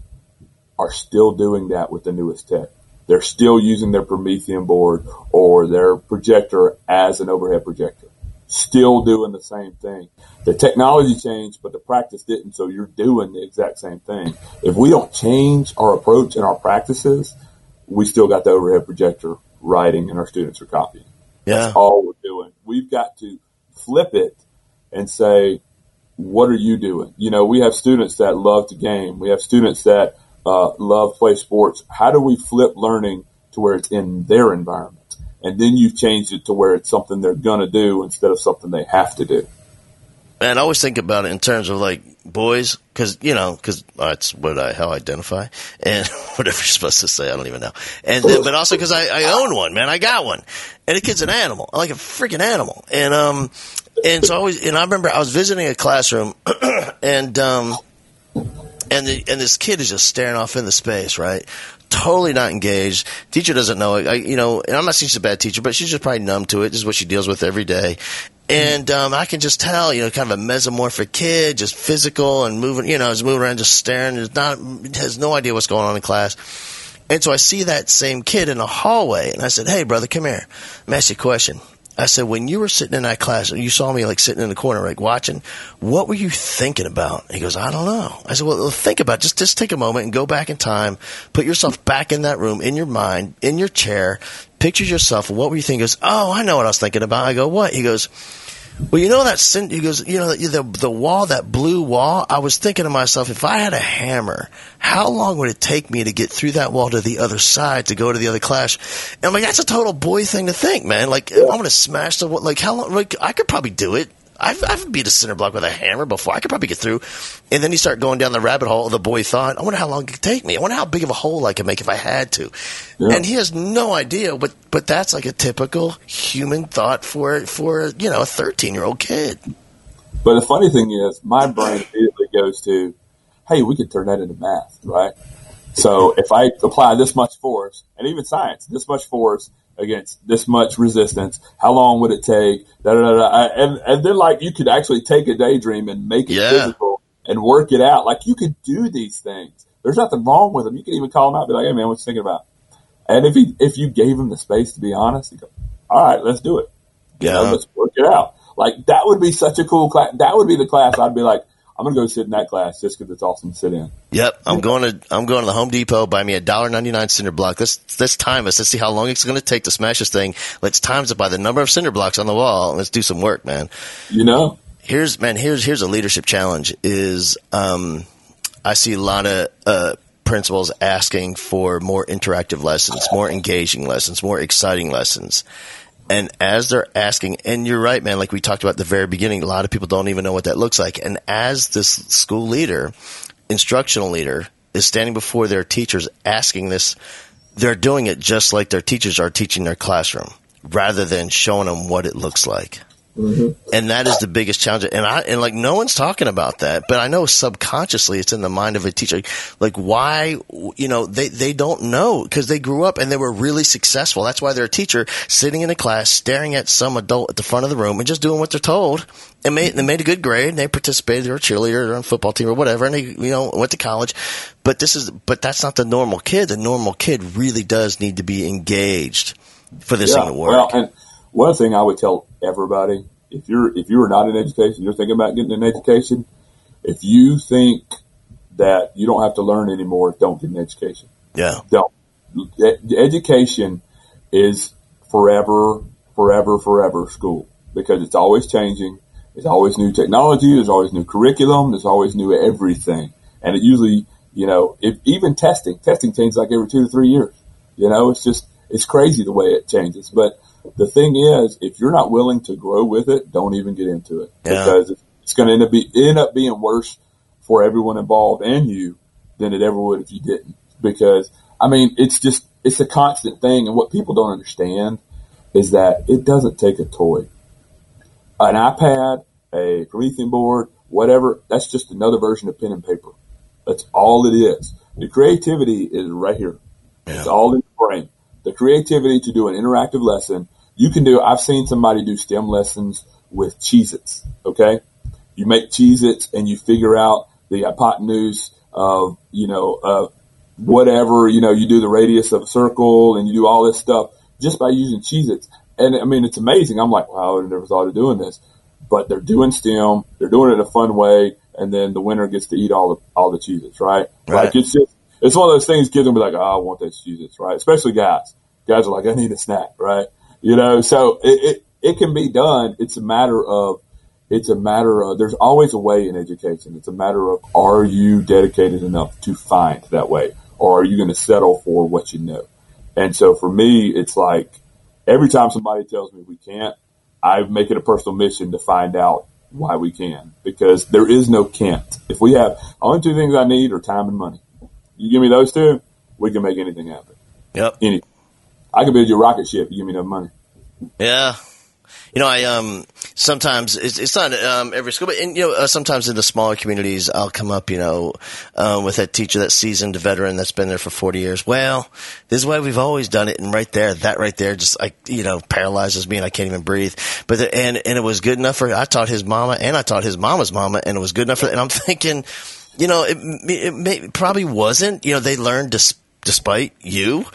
are still doing that with the newest tech. They're still using their Promethean board or their projector as an overhead projector. Still doing the same thing. The technology changed, but the practice didn't. So you're doing the exact same thing. If we don't change our approach and our practices, we still got the overhead projector writing and our students are copying. Yeah. That's all we're doing. We've got to flip it and say, what are you doing? You know, we have students that love to game. We have students that uh, love play sports. How do we flip learning to where it's in their environment? And then you change it to where it's something they're going to do instead of something they have to do. And I always think about it in terms of like boys, because you know, because that's what I how I identify, and <laughs> whatever you're supposed to say, I don't even know. And then, but also because I, I own one, man, I got one, and the kid's an animal, like a freaking animal, and um, and so I always, and I remember I was visiting a classroom, <clears throat> and um, and the, and this kid is just staring off into space, right? Totally not engaged. Teacher doesn't know it. I, you know, and I'm not saying she's a bad teacher, but she's just probably numb to it. This is what she deals with every day. And um, I can just tell, you know, kind of a mesomorphic kid, just physical and moving, you know, is moving around, just staring. Is not has no idea what's going on in class. And so I see that same kid in the hallway, and I said, "Hey, brother, come here. Let me ask you a question." I said, "When you were sitting in that class, you saw me like sitting in the corner, like watching, what were you thinking about?" He goes, "I don't know." I said, "Well, think about it. just just take a moment and go back in time, put yourself back in that room, in your mind, in your chair, picture yourself. What were you thinking?" He goes, "Oh, I know what I was thinking about." I go, "What?" He goes, Well, you know that sin- he goes, you know the the wall, that blue wall. I was thinking to myself, if I had a hammer, how long would it take me to get through that wall to the other side to go to the other class? And I'm like, that's a total boy thing to think, man. Like I'm going to smash the wall. Like how long? Like I could probably do it. I've, I've beat a cinder block with a hammer before. I could probably get through. And then you start going down the rabbit hole of the boy thought, I wonder how long it could take me. I wonder how big of a hole I could make if I had to. Yeah. And he has no idea, but, but that's like a typical human thought for, for, you know, a 13 year old kid. But the funny thing is, my brain immediately goes to, hey, we could turn that into math, right? So if I apply this much force, and even science, this much force against this much resistance, how long would it take? Da, da, da, da. And, and then like you could actually take a daydream and make it Yeah. physical and work it out. Like you could do these things. There's nothing wrong with them. You could even call him out and be like, hey man, what you thinking about? And if he, if you gave him the space to be honest, he'd go, all right, let's do it. You know, Yeah. let's work it out. Like that would be such a cool class. That would be the class I'd be like, I'm gonna go sit in that class just because it's awesome to sit in. Yep, I'm going to I'm going to the Home Depot. Buy me a dollar ninety nine cinder block. Let's let's time us. Let's see how long it's going to take to smash this thing. Let's times it by the number of cinder blocks on the wall. Let's do some work, man. You know? Here's man. Here's here's a leadership challenge. Is um, I see a lot of uh, principals asking for more interactive lessons, more engaging lessons, more exciting lessons. And as they're asking, and you're right, man, like we talked about at the very beginning, a lot of people don't even know what that looks like. And as this school leader, instructional leader, is standing before their teachers asking this, they're doing it just like their teachers are teaching their classroom rather than showing them what it looks like. Mm-hmm. And that is the biggest challenge. And I, and like no one's talking about that, but I know subconsciously it's in the mind of a teacher. Like why, you know, they, they don't know because they grew up and they were really successful. That's why they're a teacher sitting in a class, staring at some adult at the front of the room and just doing what they're told. And made, they made a good grade and they participated or a cheerleader or on football team or whatever. And they, you know, went to college. But this is, but that's not the normal kid. The normal kid really does need to be engaged for this thing to work. Well, and one thing I would tell everybody, if you're if you are not in education, you're thinking about getting an education, if you think that you don't have to learn anymore, don't get an education. yeah. Don't. E- Education is forever, forever, forever school because it's always changing. There's always new technology. There's always new curriculum. There's always new everything. And it usually, you know, if even testing, testing changes like every two to three years. You know, it's just, it's crazy the way it changes. But the thing is, if you're not willing to grow with it, don't even get into it Yeah. because it's going to end up be, end up being worse for everyone involved and you than it ever would if you didn't. Because I mean, it's just it's a constant thing, and what people don't understand is that it doesn't take a toy, an iPad, a Promethean board, whatever. That's just another version of pen and paper. That's all it is. The creativity is right here. It's all in the brain. The creativity to do an interactive lesson. You can do, I've seen somebody do STEM lessons with Cheez-Its, okay? You make Cheez-Its and you figure out the hypotenuse of, you know, of whatever, you know, you do the radius of a circle and you do all this stuff just by using Cheez-Its. And I mean, it's amazing. I'm like, wow, I never thought of doing this. But they're doing STEM, they're doing it in a fun way, and then the winner gets to eat all the, all the Cheez-Its, right? Right. Like it's just, it's one of those things kids will be like, oh, I want those Cheez-Its, right? Especially guys. Guys are like, I need a snack, right? You know, so it, it, it can be done. It's a matter of, it's a matter of, there's always a way in education. It's a matter of, are you dedicated enough to find that way? Or are you going to settle for what you know? And so for me, it's like every time somebody tells me we can't, I make it a personal mission to find out why we can because there is no can't. If we have only two things I need are time and money. You give me those two, we can make anything happen. Yep. Anything. I can build you a rocket ship. You give me enough money. Yeah. You know, I um sometimes it's, it's not um every school, but in, you know uh, sometimes in the smaller communities, I'll come up, you know, um, with that teacher, that seasoned veteran that's been there for forty years. Well, this is why we've always done it, and right there, that right there, just like you know, paralyzes me, and I can't even breathe. But the, and and it was good enough for I taught his mama, and I taught his mama's mama, and it was good enough for. And I'm <laughs> thinking, you know, it, it may, probably wasn't. You know, they learned to despite you.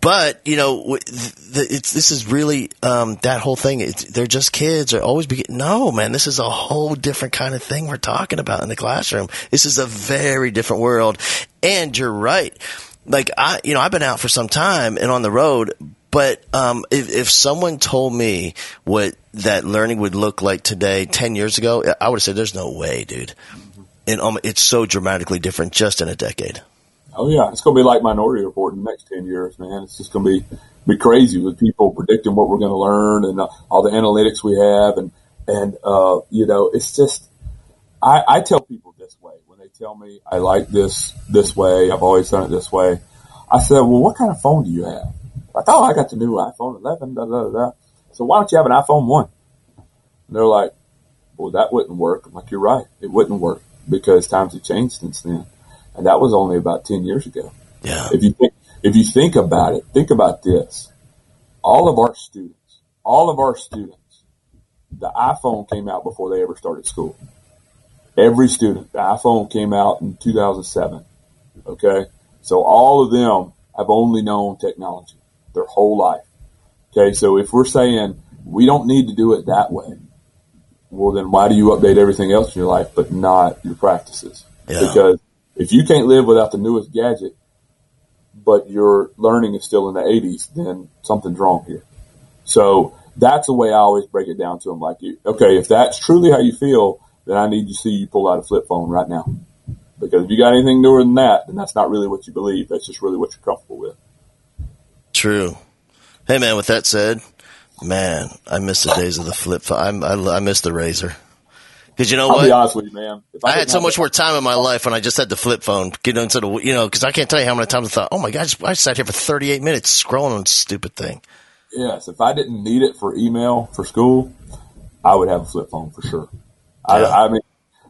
But you know, it's this is really um, that whole thing. It's, they're just kids. Or always be no man. This is a whole different kind of thing we're talking about in the classroom. This is a very different world. And you're right. Like I, you know, I've been out for some time and on the road. But um, if, if someone told me what that learning would look like today, 10 years ago, I would have said, there's no way, dude. And um, it's so dramatically different just in a decade. Oh yeah, it's going to be like Minority Report in the next ten years, man. It's just going to be be crazy with people predicting what we're going to learn and uh, all the analytics we have, and and uh, you know, it's just I, I tell people this way when they tell me I like this this way. I've always done it this way. I said, well, what kind of phone do you have? Like, oh, I got the new iPhone 11. Da da da. So why don't you have an iPhone one? And they're like, well, that wouldn't work. I'm like, you're right, it wouldn't work because times have changed since then and that was only about ten years ago. Yeah. If you think, if you think about it, think about this: all of our students, all of our students, the iPhone came out before they ever started school. Every student, the iPhone came out in 2007. Okay, so all of them have only known technology their whole life. Okay, so if we're saying we don't need to do it that way, well, then why do you update everything else in your life but not your practices? Yeah. Because if you can't live without the newest gadget, but your learning is still in the 80s, then something's wrong here. So that's the way I always break it down to them. Like, okay, if that's truly how you feel, then I need to see you pull out a flip phone right now. Because if you got anything newer than that, then that's not really what you believe. That's just really what you're comfortable with. True. Hey, man, with that said, man, I miss the days of the flip phone. I, I, I miss the RAZR. Because you know I'll what? be honest with you, man. If I had so much more time in my oh. life when I just had the flip phone. You into the, you know, because I can't tell you how many times I thought, "Oh my god, I, just, I sat here for 38 minutes scrolling on this stupid thing." Yes, if I didn't need it for email for school, I would have a flip phone for sure. I, I mean,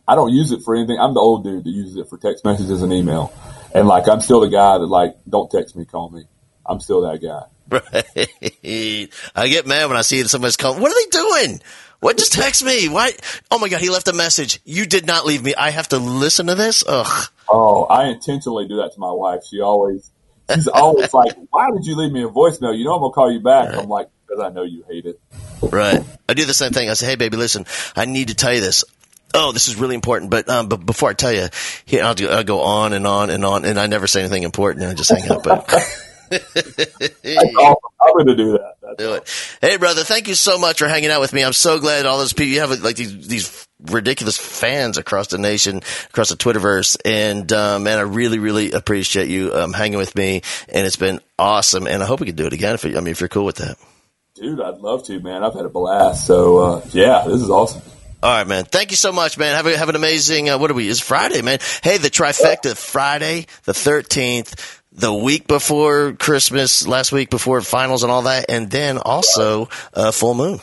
I don't use it for anything. I'm the old dude that uses it for text messages and email, and like I'm still the guy that like don't text me, call me. I'm still that guy. <laughs> Right. I get mad when I see somebody's calling. What are they doing? What? Just text me. Why? Oh my god, he left a message. You did not leave me. I have to listen to this. Ugh. Oh, I intentionally do that to my wife. She always, she's always like, "Why did you leave me a voicemail? You know I'm gonna call you back." I'm like, "Because I know you hate it." Right. I do the same thing. I say, "Hey, baby, listen. I need to tell you this. Oh, this is really important. But um, but before I tell you, here I'll, do, I'll go on and on and on, and I never say anything important, and I just hang up. But <laughs> <laughs> That's awesome. I'm gonna do that. That's do it. Hey, brother, thank you so much for hanging out with me. I'm so glad all those people you have like these these ridiculous fans across the nation, across the Twitterverse, and uh, man, I really really appreciate you um, hanging with me, and it's been awesome. And I hope we can do it again. If you, I mean, if you're cool with that. Dude, I'd love to, man. I've had a blast. So uh, yeah, this is awesome. All right, man. Thank you so much, man. Have a, have an amazing. Uh, what are we? It's Friday, man. Hey, the trifecta. Friday, the thirteenth, the week before Christmas, last week before finals and all that, and then also uh, full moon.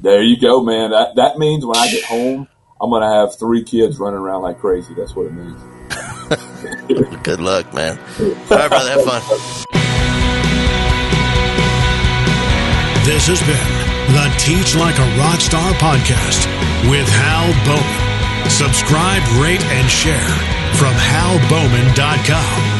There you go, man. That that means when I get home, I'm gonna have three kids running around like crazy. That's what it means. <laughs> Good luck, man. All right, brother. Have fun. This has been the Teach Like a Rockstar podcast with Hal Bowman. Subscribe, rate, and share from halbowman.com